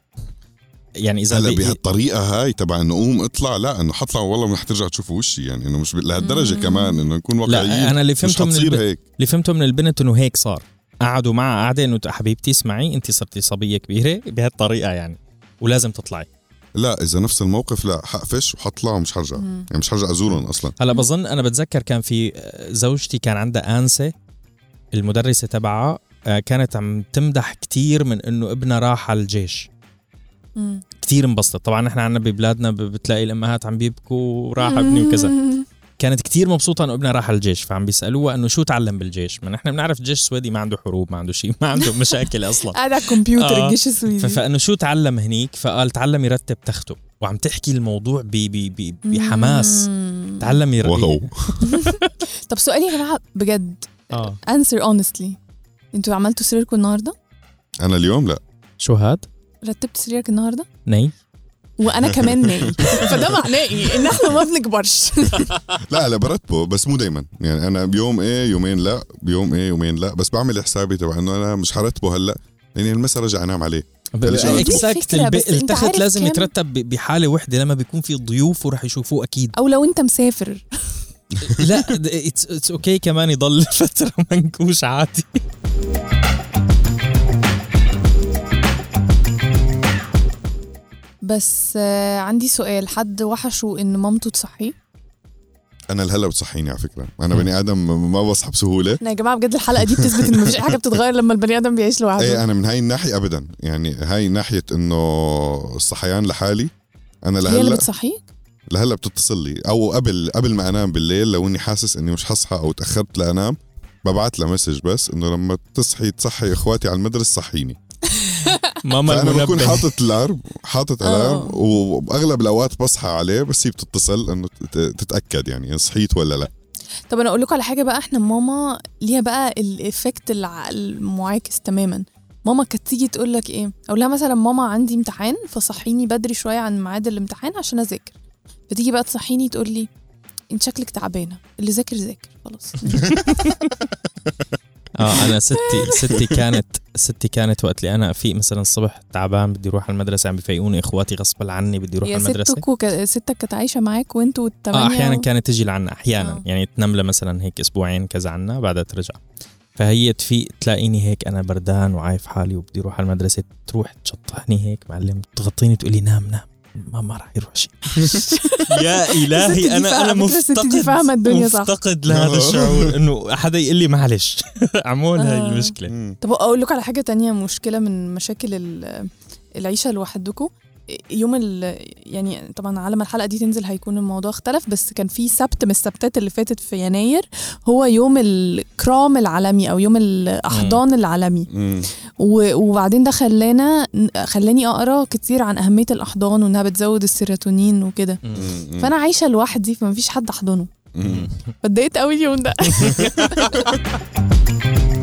يعني إذا هلا بي- بهالطريقة هاي تبع إنه قوم اطلع لا إنه حطلع والله ما حترجع تشوف وشي يعني إنه مش لهالدرجة. كمان إنه نكون واقعيين لا أنا اللي مش فهمته من الب... هيك اللي فهمته من البنت إنه هيك صار قعدوا معها قعده إنه حبيبتي اسمعي أنت صرتي صبية كبيرة بهالطريقة يعني ولازم تطلعي لا إذا نفس الموقف لا حقفش وحطلع ومش حرجع مم. يعني مش حرجع أزورهم أصلا هلا بظن أنا بتذكر كان في آه، زوجتي كان عندها آنسة المدرسة تبعها آه، كانت عم تمدح كتير من إنه ابنها راح على الجيش. كتير انبسطت. طبعا نحن عنا ببلادنا ب- بتلاقي الأمهات عم بيبكوا راح ابني وكذا. كانت كتير مبسوطة إنه ابنها راح على الجيش فعم بيسالوها إنه شو تعلم بالجيش؟ ما نحن بنعرف الجيش السويدي ما عنده حروب ما عنده شيء ما عنده مشاكل أصلا. قاعد على الكمبيوتر آه. الجيش السويدي فإنه شو تعلم هنيك؟ فقال تعلم يرتب تخته وعم تحكي الموضوع ب- ب- ب- بحماس. تعلم ير- واو. طب سؤال يا جماعة بجد آه. answer honestly. أنتوا عملتوا سريركم النهارده؟ أنا اليوم لا. شو هاد؟ رتبت سريرك النهارده؟ ني وأنا كمان ناي. فده معناه إيه؟ إن إحنا ما بنكبرش. لا لا برتبه بس مو دايما. يعني أنا بيوم إيه يومين لا. بيوم إيه يومين لا. بس بعمل حسابي تبع إنه أنا مش حرتبه هلأ. لاني المسا رجع أنام عليه. اكزاكت التخت لازم يترتب ب- بحالة وحدة لما بيكون في ضيوف ورح يشوفوه أكيد. أو لو أنت مسافر. لا it's okay كمان يضل فترة منكوش عادي. بس آه عندي سؤال. حد وحشه إن مامته تصحيه؟ أنا لهلا بتصحيني على فكرة. أنا بني آدم ما بصحى بسهولة. إحنا يا جماعة بجد الحلقة دي بتثبت ان مفيش حاجة بتتغير لما البني آدم بيعيش لوحده. إيه أنا من هاي الناحية ابدا. يعني هاي ناحية إنه الصحيان لحالي. أنا هي اللي لهلا بتصحيك لهلا بتتصل لي. أو قبل قبل ما أنام بالليل لو إني حاسس إني مش حصحى أو تأخرت لأنام ببعت لها message بس إنه لما تصحي تصحي إخواتي على المدرسة صحيني. ماما فأنا بكون حاطط alarm حاطط آه. alarm وباغلب الأوقات بصحى عليه بس هي بتتصل إنه تت- تتأكد يعني صحيت ولا لأ. طب أنا أقول لكم على حاجة بقى إحنا ماما ليها بقى ال effect المعاكس تماما. ماما كانت تيجي تقول لك إيه؟ أقول لها مثلا ماما عندي امتحان فصحيني بدري شوية عن ميعاد الامتحان عشان أذاكر. فتيجي بقى تصحيني تقول لي أنت شكلك تعبانة اللي ذاكر ذاكر خلاص. آه أنا ستي ستي كانت ستي كانت وقت اللي أنا في مثلا الصبح تعبان بدي أروح على المدرسة عم بفيقوني إخواتي غصبا عني بدي أروح على المدرسة. ستك وك... ستك كانت عايشة معاك وانتوا الثمانيه آه أحيانا كانت تجي لعنا أحيانا. آه. يعني تنام لها مثلا هيك أسبوعين كذا عنا بعدها ترجع. فهي تفيق تلاقيني هيك أنا بردان وعايف حالي وبدي أروح على المدرسة تروح تشطحني هيك معلم تغطيني تقول لي نام نام. ما ما راح يروح شيء. يا إلهي أنا أنا مفتقد الدنيا صح. مفتقد لهذا الشعور إنه حدا يقول لي معلش. عمول هاي آه. المشكلة. طب أقول لكم على حاجة تانية مشكلة من مشاكل ال- العيشة لوحدكم. يوم ال يعني طبعا على ما الحلقة دي تنزل هيكون الموضوع اختلف بس كان في سبت من السبتات اللي فاتت في يناير هو يوم ال kram العالمي أو يوم الأحضان العالمي. و- وبعدين ده خلانا خلاني أقرأ كتير عن أهمية الأحضان وإنها بتزود السيروتونين وكده. فأنا عايشة لوحدي فمفيش حد أحضنه. مم. اتضايقت قوي اليوم ده.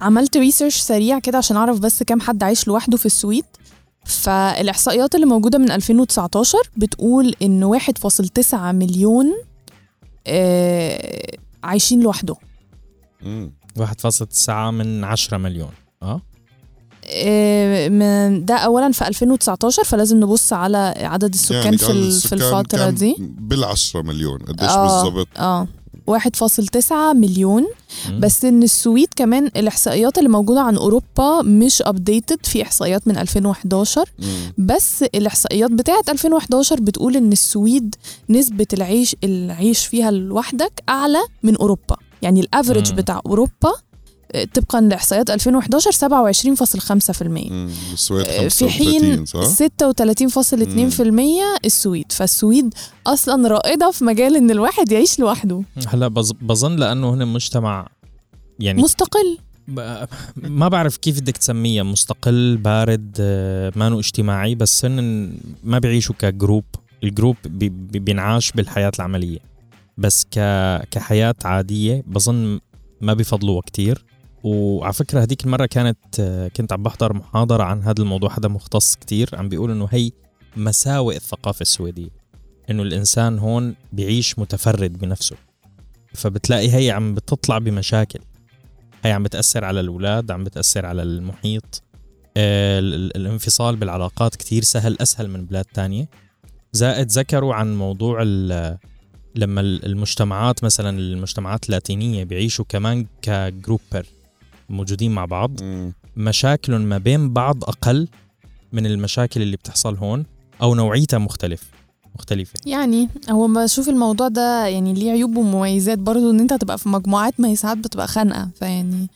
عملت research سريع كده عشان أعرف بس كام حد عايش لوحده في السويد. فالإحصائيات اللي موجودة من 2019 بتقول إن 1.9 مليون آه، عايشين لوحده. مم. 1.9 من 10 مليون. آه. آه، من- ده اولا في 2019 فلازم نبص على عدد السكان يعني في ال- في السكان الفترة كان دي. بالعشرة مليون. قديش آه. بالضبط آه. 1.9 مليون. بس إن السويد كمان الإحصائيات اللي موجودة عن أوروبا مش ابديتد في إحصائيات من 2011 مم. بس الإحصائيات بتاعه 2011 بتقول إن السويد نسبة العيش العيش فيها لوحدك أعلى من أوروبا يعني الافريج مم. بتاع أوروبا طبقا لإحصائيات 2011 27.5% مم. السويد آه، في حين 35 صح؟ 36.2% السويد. فالسويد أصلا رائدة في مجال إن الواحد يعيش لوحده. هلا بظ- بظن لأنه هن مجتمع يعني مستقل. ما بعرف كيف بدك تسميها مستقل بارد آه، مانو اجتماعي بس هن ما بيعيشوا ك group. ال group بي- بي- بينعاش بالحياة العملية. بس ك كحياة عادية بظن ما بيفضلوها كتير. وعلى فكرة هذيك المرة كانت آه، كنت عم بحضر محاضرة عن هذا الموضوع حدا مختص كتير عم بيقول إنه هي مساوئ الثقافة السويدية إنه الإنسان هون بيعيش متفرد بنفسه فبتلاقي هي عم بتطلع بمشاكل هي عم بتأثر على الأولاد عم بتأثر على المحيط آه، ال- ال- الانفصال بالعلاقات كتير سهل أسهل من بلاد تانية زائد ذكروا عن موضوع لما ال- المجتمعات مثلا المجتمعات اللاتينية بيعيشوا كمان كجروبر موجودين مع بعض. مم. مشاكلهم ما بين بعض أقل من المشاكل اللي بتحصل هون أو نوعيتها مختلف مختلفة. يعني هو بشوف الموضوع ده يعني ليه عيوب ومميزات برضو إن أنت تبقى في مجموعات ما هي ساعات بتبقى خانقة. فيعني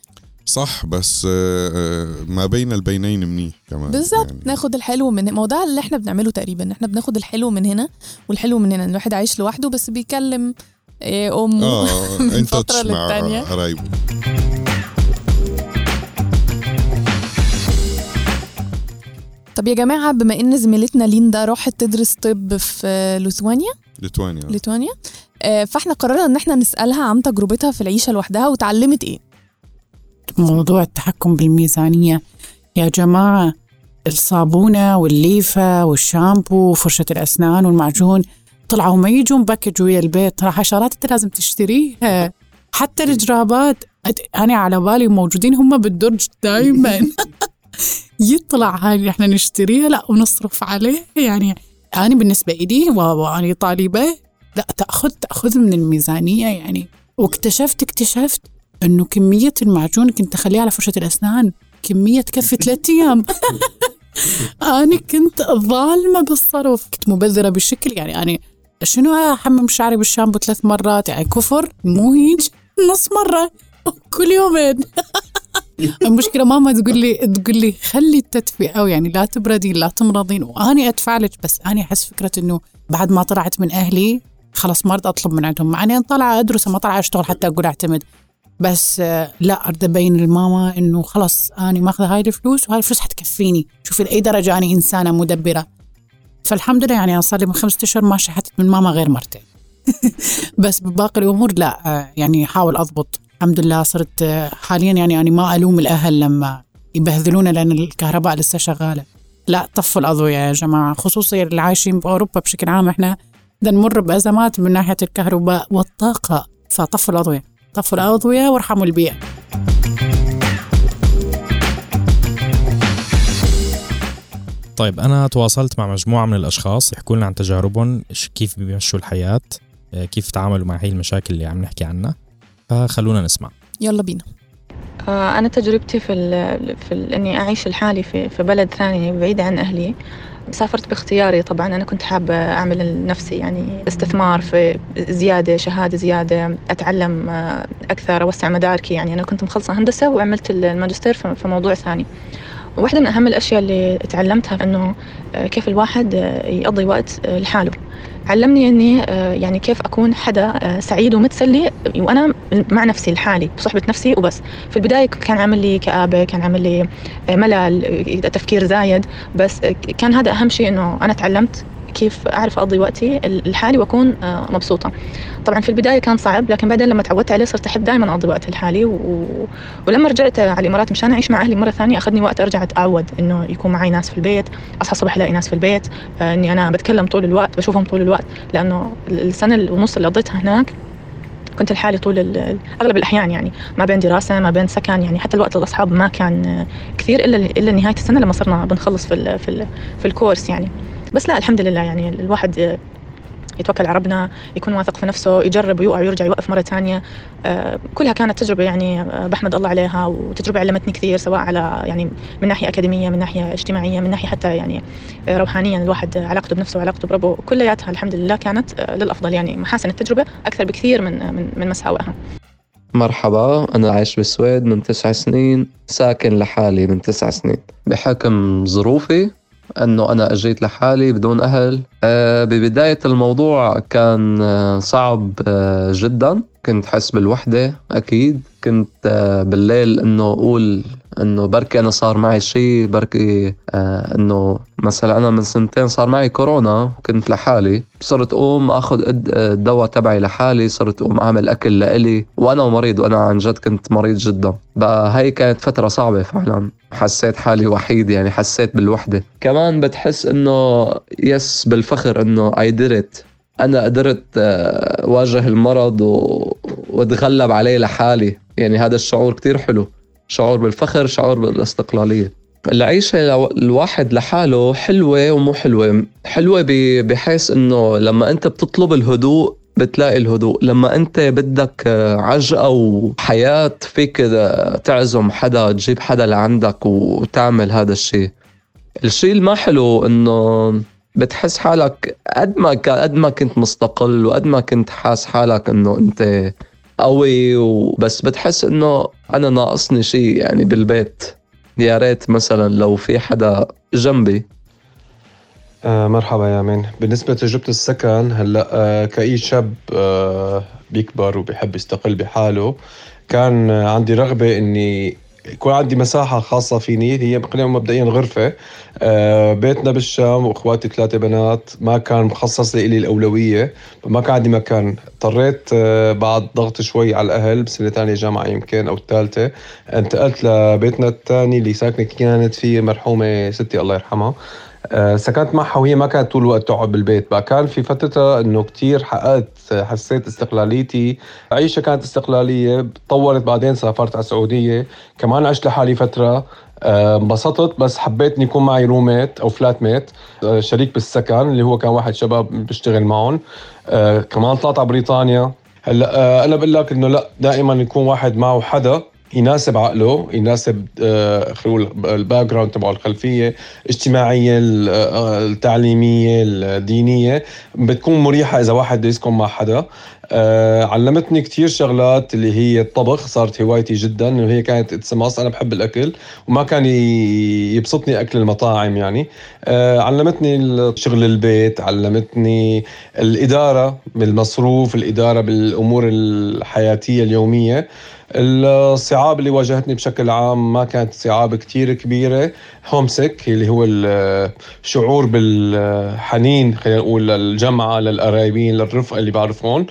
صح بس آه، آه، ما بين البينين منيح كمان. بالظبط. يعني. ناخد الحلو من ما هو ده اللي إحنا بنعمله تقريبا ان إحنا بناخد الحلو من هنا والحلو من هنا. الواحد عايش لوحده بس بيكلم إيه، أمه آه من مع للتانية. قرايبه. طب يا جماعة بما إن زميلتنا ليندا راحت تدرس طب في ليتوانيا؟ ليتوانيا. ليتوانيا. آه، فإحنا قررنا إن إحنا نسألها عن تجربتها في العيشة لوحدها وتعلمت إيه. موضوع التحكم بالميزانية. يا جماعة الصابونة والليفة والشامبو وفرشة الأسنان والمعجون طلعوا ما يجون package ويا البيت. ترى حشرات أنت لازم تشتريها. حتى الجرابات أنا على بالي موجودين هم بالدرج دائما يطلع هاي إحنا نشتريها لا ونصرف عليه. يعني أنا بالنسبة إلي وأنا طالبة لا تأخذ تأخذ من الميزانية يعني. واكتشفت اكتشفت إنه كمية المعجون كنت أخليها على فرشة الأسنان كمية تكفي ثلاث أيام. أنا كنت ظالمة بالصرف. كنت مبذرة بشكل يعني أنا شنو أحمم شعري بالشامبو ثلاث مرات؟ يعني كفر مو هيج نص مرة. كل يومين. المشكلة ماما تقول لي تقول لي خلي التدفئة يعني لا تبردين لا تمرضين وأني أدفع لك بس أني أحس فكرة إنه بعد ما طلعت من أهلي خلاص ما أريد أطلب من عندهم مع إني طالعة أدرس ما طالعة أشتغل حتى أقول أعتمد بس آه، لا اريد أبين للماما إنه خلاص أنا ماخذة هاي الفلوس وهاي الفلوس حتكفيني. شوفي لأي درجة أنا إنسانة مدبرة. فالحمد لله يعني أنا صار لي من خمسة أشهر ما شحتت من ماما غير مرتين. بس بباقي الأمور لا آه، يعني أحاول أضبط. الحمد لله صرت حاليا يعني أنا ما ألوم الأهل لما يبهذلونا لأن الكهرباء لسه شغالة. لا طفوا الأضوية يا جماعة خصوصا اللي عايشين بأوروبا بشكل عام. إحنا بدنا نمر بأزمات من ناحية الكهرباء والطاقة فطفوا الأضوية. طفوا الأضوية وارحموا البيئة. طيب أنا تواصلت مع مجموعة من الأشخاص يحكوا لنا عن تجاربهم كيف بيمشوا الحياة آه، كيف تعاملوا مع هي المشاكل اللي عم نحكي عنها. فخلونا نسمع. يلا بينا. آه، أنا تجربتي في ال في ال إني أعيش لحالي في في بلد ثاني بعيد عن أهلي. سافرت باختياري طبعا. أنا كنت حابة أعمل لنفسي يعني استثمار في زيادة شهادة زيادة أتعلم آه، أكثر أوسع مداركي. يعني أنا كنت مخلصة هندسة وعملت الماجستير في في موضوع ثاني. واحدة من أهم الأشياء اللي تعلمتها إنه آه، كيف الواحد يقضي وقت لحاله. علمني إني آه، يعني كيف أكون حدا آه، سعيد ومتسلي وأنا مع نفسي لحالي بصحبة نفسي وبس. في البداية كان عامل لي كآبة كان عامل لي آه، ملل تفكير زايد بس كان هذا أهم شيء إنه أنا تعلمت كيف أعرف أقضي وقتي لحالي وأكون مبسوطة. طبعا في البداية كان صعب لكن بعدين لما تعودت عليه صرت أحب دائما أقضي وقت لحالي و... ولما رجعت على الإمارات مشان أعيش مع أهلي مرة ثانية أخذني وقت أرجع أتعود إنه يكون معي ناس في البيت أصحى الصبح ألاقي ناس في البيت إني أنا بتكلم طول الوقت بشوفهم طول الوقت. لأنه السنة ونص اللي قضيتها هناك كنت لحالي طول أغلب الأحيان يعني ما بين دراسة ما بين سكن يعني حتى الوقت الأصحاب ما كان كثير إلا إلا نهاية السنة لما صرنا بنخلص في ال في, ال في الكورس يعني. بس لا الحمد لله يعني الواحد يتوكل على ربنا يكون واثق في نفسه يجرب ويوقع ويرجع يوقف مرة ثانية. آه، كلها كانت تجربة يعني آه، بحمد الله عليها وتجربة علمتني كثير سواء على يعني من ناحية أكاديمية من ناحية اجتماعية من ناحية حتى يعني آه، روحانيا الواحد علاقته بنفسه وعلاقته بربه كلياتها الحمد لله كانت للأفضل يعني. محاسن التجربة أكثر بكثير من من, من مساوئها. مرحبا أنا عايش بالسويد من تسع سنين ساكن لحالي من تسع سنين. بحكم ظروفي أنه أنا أجيت لحالي بدون أهل. أه ببداية الموضوع كان آه، صعب أه جدا. كنت حس بالوحدة أكيد. كنت أه بالليل إنه أقول إنه بركي أنا صار معي شيء بركي آه إنه مثلا أنا من سنتين صار معي كورونا وكنت لحالي. صرت أقوم أخذ الدواء تبعي لحالي صرت أقوم أعمل أكل لإلي. وأنا مريض وأنا عن جد كنت مريض جدا. بقى هي كانت فترة صعبة فعلا. حسيت حالي وحيد يعني حسيت بالوحدة. كمان بتحس إنه يس بالفخر إنه اي ديرت أنا قدرت آه، واجه المرض و... وأتغلب عليه لحالي. يعني هذا الشعور كتير حلو. شعور بالفخر شعور بالاستقلالية. العيشة الواحد لحاله حلوة ومو حلوة. حلوة بحيث إنه لما أنت بتطلب الهدوء بتلاقي الهدوء. لما أنت بدك عجقة وحياة فيك تعزم حدا تجيب حدا لعندك وتعمل هذا الشيء. الشيء الما حلو إنه بتحس حالك قد ما قد ما كنت مستقل وقد ما كنت حاس حالك إنه أنت قوي وبس بتحس إنه أنا ناقصني شيء يعني بالبيت. يا ريت مثلا لو في حدا جنبي. آه مرحبا يا مان بالنسبة لتجربة السكن هلأ آه كأي شاب آه بيكبر وبيحب يستقل بحاله كان عندي رغبة إني يكون عندي مساحة خاصة فيني هي خلينا مبدئيا غرفة آه، بيتنا بالشام وأخواتي ثلاثة بنات ما كان مخصص لي الأولوية ما كان عندي مكان. اضطريت آه، بعد ضغط شوي على الأهل بسنة ثانية جامعة يمكن أو الثالثة انتقلت لبيتنا الثاني اللي ساكنة كانت فيه مرحومة ستي الله يرحمها. سكنت معها وهي ما كانت طول الوقت تقعد بالبيت. بقى كان في فترة إنه كتير حققت حسيت استقلاليتي. عيشة كانت استقلالية. تطورت بعدين سافرت على السعودية. كمان عشت لحالي فترة. آه، انبسطت بس حبيت اني يكون معي روميت أو فلات ميت آه، شريك بالسكن اللي هو كان واحد شباب بيشتغل معهم. كمان طلعت على بريطانيا. هلأ أنا بقول لك إنه لأ دائما يكون واحد معه حدا. يناسب عقله يناسب آه، ال background تبعه الخلفية الاجتماعية آه، التعليمية الدينية. بتكون مريحة إذا واحد يسكن مع حدا. آه، علمتني كثير شغلات اللي هي الطبخ صارت هوايتي جدا وهي كانت it's a must أنا بحب الأكل وما كان يبسطني أكل المطاعم يعني. علمتني شغل البيت علمتني الإدارة بالمصروف الإدارة بالأمور الحياتية اليومية. الصعاب اللي واجهتني بشكل عام ما كانت صعاب كتير كبيرة. هومسك اللي هو الشعور بالحنين خلينا نقول للجمعة للقرايبين للرفقة اللي بعرفهم.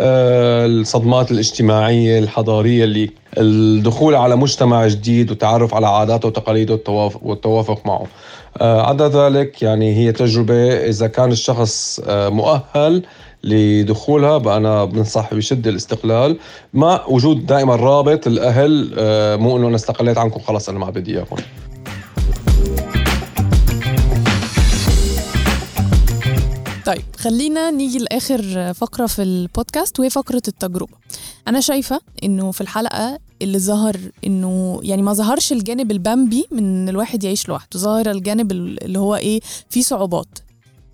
آه، الصدمات الاجتماعية الحضارية اللي الدخول على مجتمع جديد والتعرف على عاداته وتقاليده والتوافق معه. آه، عدا ذلك يعني هي تجربة إذا كان الشخص آه، مؤهل لدخولها أنا بنصح بشدة الاستقلال. مع وجود دائما رابط الأهل آه، مو إنه أنا استقليت عنكم خلص أنا ما بدي إياكم. طيب خلينا نيجي لآخر فقرة في البودكاست وهي فقرة التجربة. أنا شايفة إنه في الحلقة اللي ظهر إنه يعني ما ظهرش الجانب البامبي من الواحد يعيش لوحده ظهر الجانب اللي هو إيه فيه صعوبات.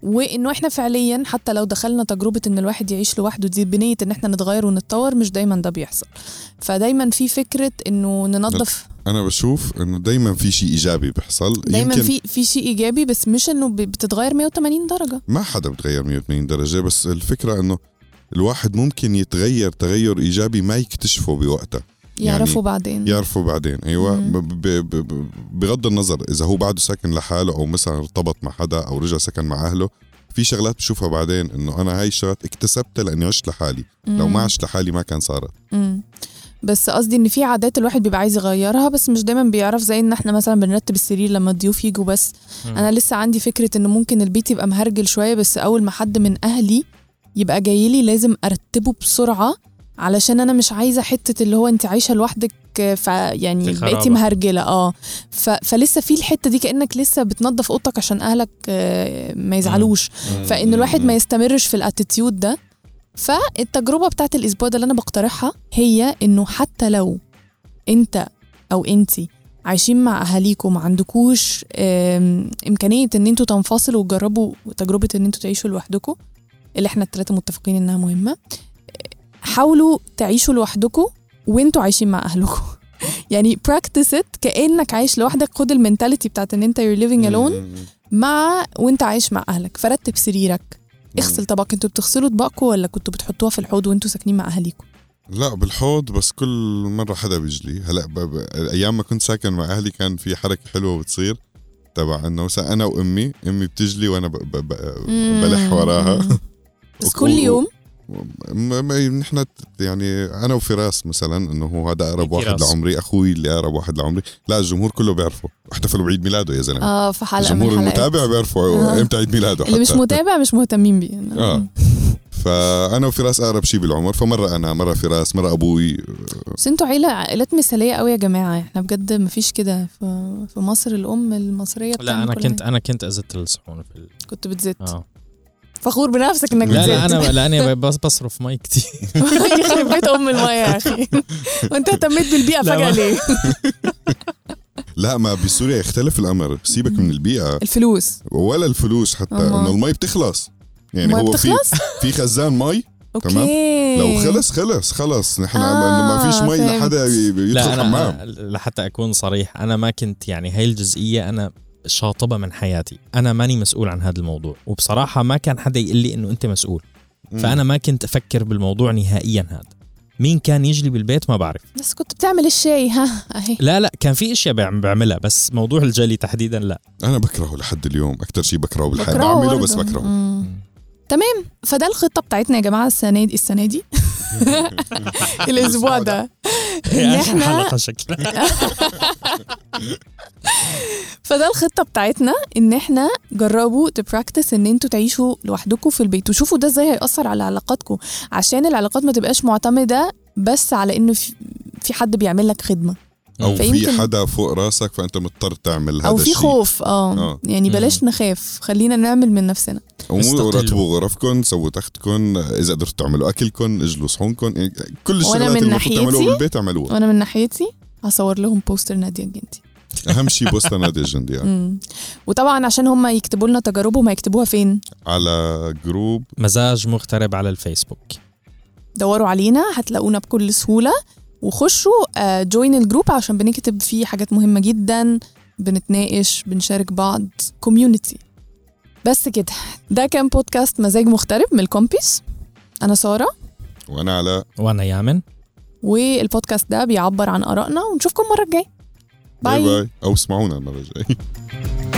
وإنه إحنا فعليا حتى لو دخلنا تجربة إن الواحد يعيش لوحده دي بنية إن إحنا نتغير ونتطور مش دايما ده بيحصل. فدايما في فكرة إنه ننظف. أنا بشوف إنه دايما في شيء إيجابي بيحصل. دايما في في شيء إيجابي بس مش إنه بتتغير 180 درجة. ما حدا بتغير 180 درجة بس الفكرة إنه الواحد ممكن يتغير تغير إيجابي ما يكتشفه بوقتها يعرفوا بعدين. يعرفوا بعدين. أيوه. مم. ب- ب- ب- بغض النظر إذا هو بعده ساكن لحاله أو مثلا ارتبط مع حدا أو رجع سكن مع أهله في شغلات بشوفها بعدين إنه أنا هاي الشغلات اكتسبتها لأني عشت لحالي. لو مم. ما عشت لحالي ما كان صارت. مم. بس قصدي إن في عادات الواحد بيبقى عايز يغيرها بس مش دايما بيعرف زي إن إحنا مثلا بنرتب السرير لما الضيوف يجوا بس. أنا لسه عندي فكرة إنه ممكن البيت يبقى مهرجل شوية بس أول ما حد من أهلي يبقى جاي لي لازم أرتبه بسرعة علشان أنا مش عايزة حتة اللي هو أنت عايشة لوحدك ف يعني في بقيتي. مهرجلة. آه. ف... فلسه في الحتة دي كأنك لسه بتنظف أوضتك عشان أهلك آه، ما يزعلوش. فإن الواحد ما يستمرش في الاتيتيود ده. فالتجربة بتاعت الأسبوع ده اللي أنا بقترحها هي إنه حتى لو أنت أو انتي عايشين مع أهاليكم ما عندكوش إمكانية إن أنتوا تنفصلوا وتجربوا تجربة إن أنتوا تعيشوا لوحدكم اللي إحنا الثلاثه متفقين إنها مهمة حاولوا تعيشوا لوحدكم وانتوا عايشين مع اهلكم يعني practice it كأنك عايش لوحدك خد ال mentality بتاعت إن أنت you're living alone مع وانت عايش مع أهلك. فرتب سريرك. اغسل طبق أنتوا بتغسلوا طبقكم ولا كنتوا بتحطوها في الحوض وانتوا ساكنين مع اهاليكم لا بالحوض بس كل مرة حدا بيجلي. هلأ. أيام ما كنت ساكن مع أهلي كان في حركة حلوة بتصير تبع إنه مثلا أنا وأمي أمي بتجلي وأنا ب... ب... ب... بلح وراها. بس كل يوم نحن يعني أنا وفراس مثلا إنه هو هذا أقرب واحد. لعمري أخوي اللي أقرب واحد لعمري. لا الجمهور كله بيعرفه. واحتفلوا بعيد ميلاده يا زلمة. آه في حلقة من الجمهور المتابع بيعرفوا آه. إمتى عيد ميلاده اللي مش. متابع مش مهتمين بيه. آه. فأنا وفراس أقرب شيء بالعمر. فمرة أنا مرة فراس مرة أبوي. بس أنتوا عيلة عائلات مثالية قوي يا جماعة. إحنا بجد مفيش كده. في في مصر الأم المصرية لا أنا كنت. أنا كنت أزت الصحون في ال... كنت بتزت. آه. فخور بنفسك إنك لا لا أنا لأني بصرف مي كتير. يخرب بيت أم الميه يا أخي. وأنت اهتميت بالبيئة لا، فجأة ليه؟ لا ما بسوريا يختلف الأمر. سيبك من البيئة. الفلوس. ولا الفلوس حتى. إنه المي بتخلص. يعني هو في في خزان مي تمام. okay لو خلص خلص خلص. نحن آه، انه ما فيش مي. لحدا يدخل لا حمام. لحتى أكون صريح. أنا ما كنت يعني هاي الجزئية أنا شاطبة من حياتي. أنا ماني مسؤول عن هذا الموضوع وبصراحة ما كان حدا يقول لي إنه أنت مسؤول. فأنا ما كنت أفكر بالموضوع نهائيا هذا. مين كان يجلي بالبيت ما بعرف. بس كنت بتعمل الشاي ها؟ أهي. لا لا كان في أشياء بعم- بعملها بس موضوع الجلي تحديدا لا. أنا بكرهه لحد اليوم أكثر شيء بكرهه بالحياة. بكرهه بعمله بس. بكرهه. مم. تمام. فده الخطة بتاعتنا يا جماعة السنة دي السنة دي. الأسبوع ده. إن إحنا حلقة شكلها. فده الخطة بتاعتنا إن إحنا جربوا تبراكتس إن إنتوا تعيشوا لوحدكم في البيت وشوفوا ده إزاي هيأثر على علاقاتكم عشان العلاقات ما تبقاش معتمدة بس على إنه في, في حد بيعمل لك خدمة. أو في حدا فوق راسك فأنت مضطر تعمل هذا أو في الشيء. خوف آه. آه. يعني بلاش نخاف خلينا نعمل من نفسنا. ومو استقلوا. رتبوا غرفكم سووا تختكم إذا قدرتوا تعملوا اكلكم اجلوا صحونكم يعني كل الشغلات اللي تعملوها بالبيت اعملوها. وأنا من ناحيتي؟ هصور لهم poster نادية الجندي أهم شيء poster نادية الجندي يعني. مم. وطبعا عشان هم يكتبوا لنا تجاربهم هيكتبوها فين؟ على group مزاج مغترب على الفيسبوك. دوروا علينا هتلاقونا بكل سهولة. وخشوا join ال group عشان بنكتب فيه حاجات مهمة جدا. بنتناقش بنشارك بعض community بس كده. ده كان بودكاست مزاج مغترب من الكومبيس أنا سارة. وأنا على وأنا يامن. والبودكاست ده بيعبر عن آرائنا ونشوفكم المرة الجاية. bye. bye أو اسمعونا المرة الجاية.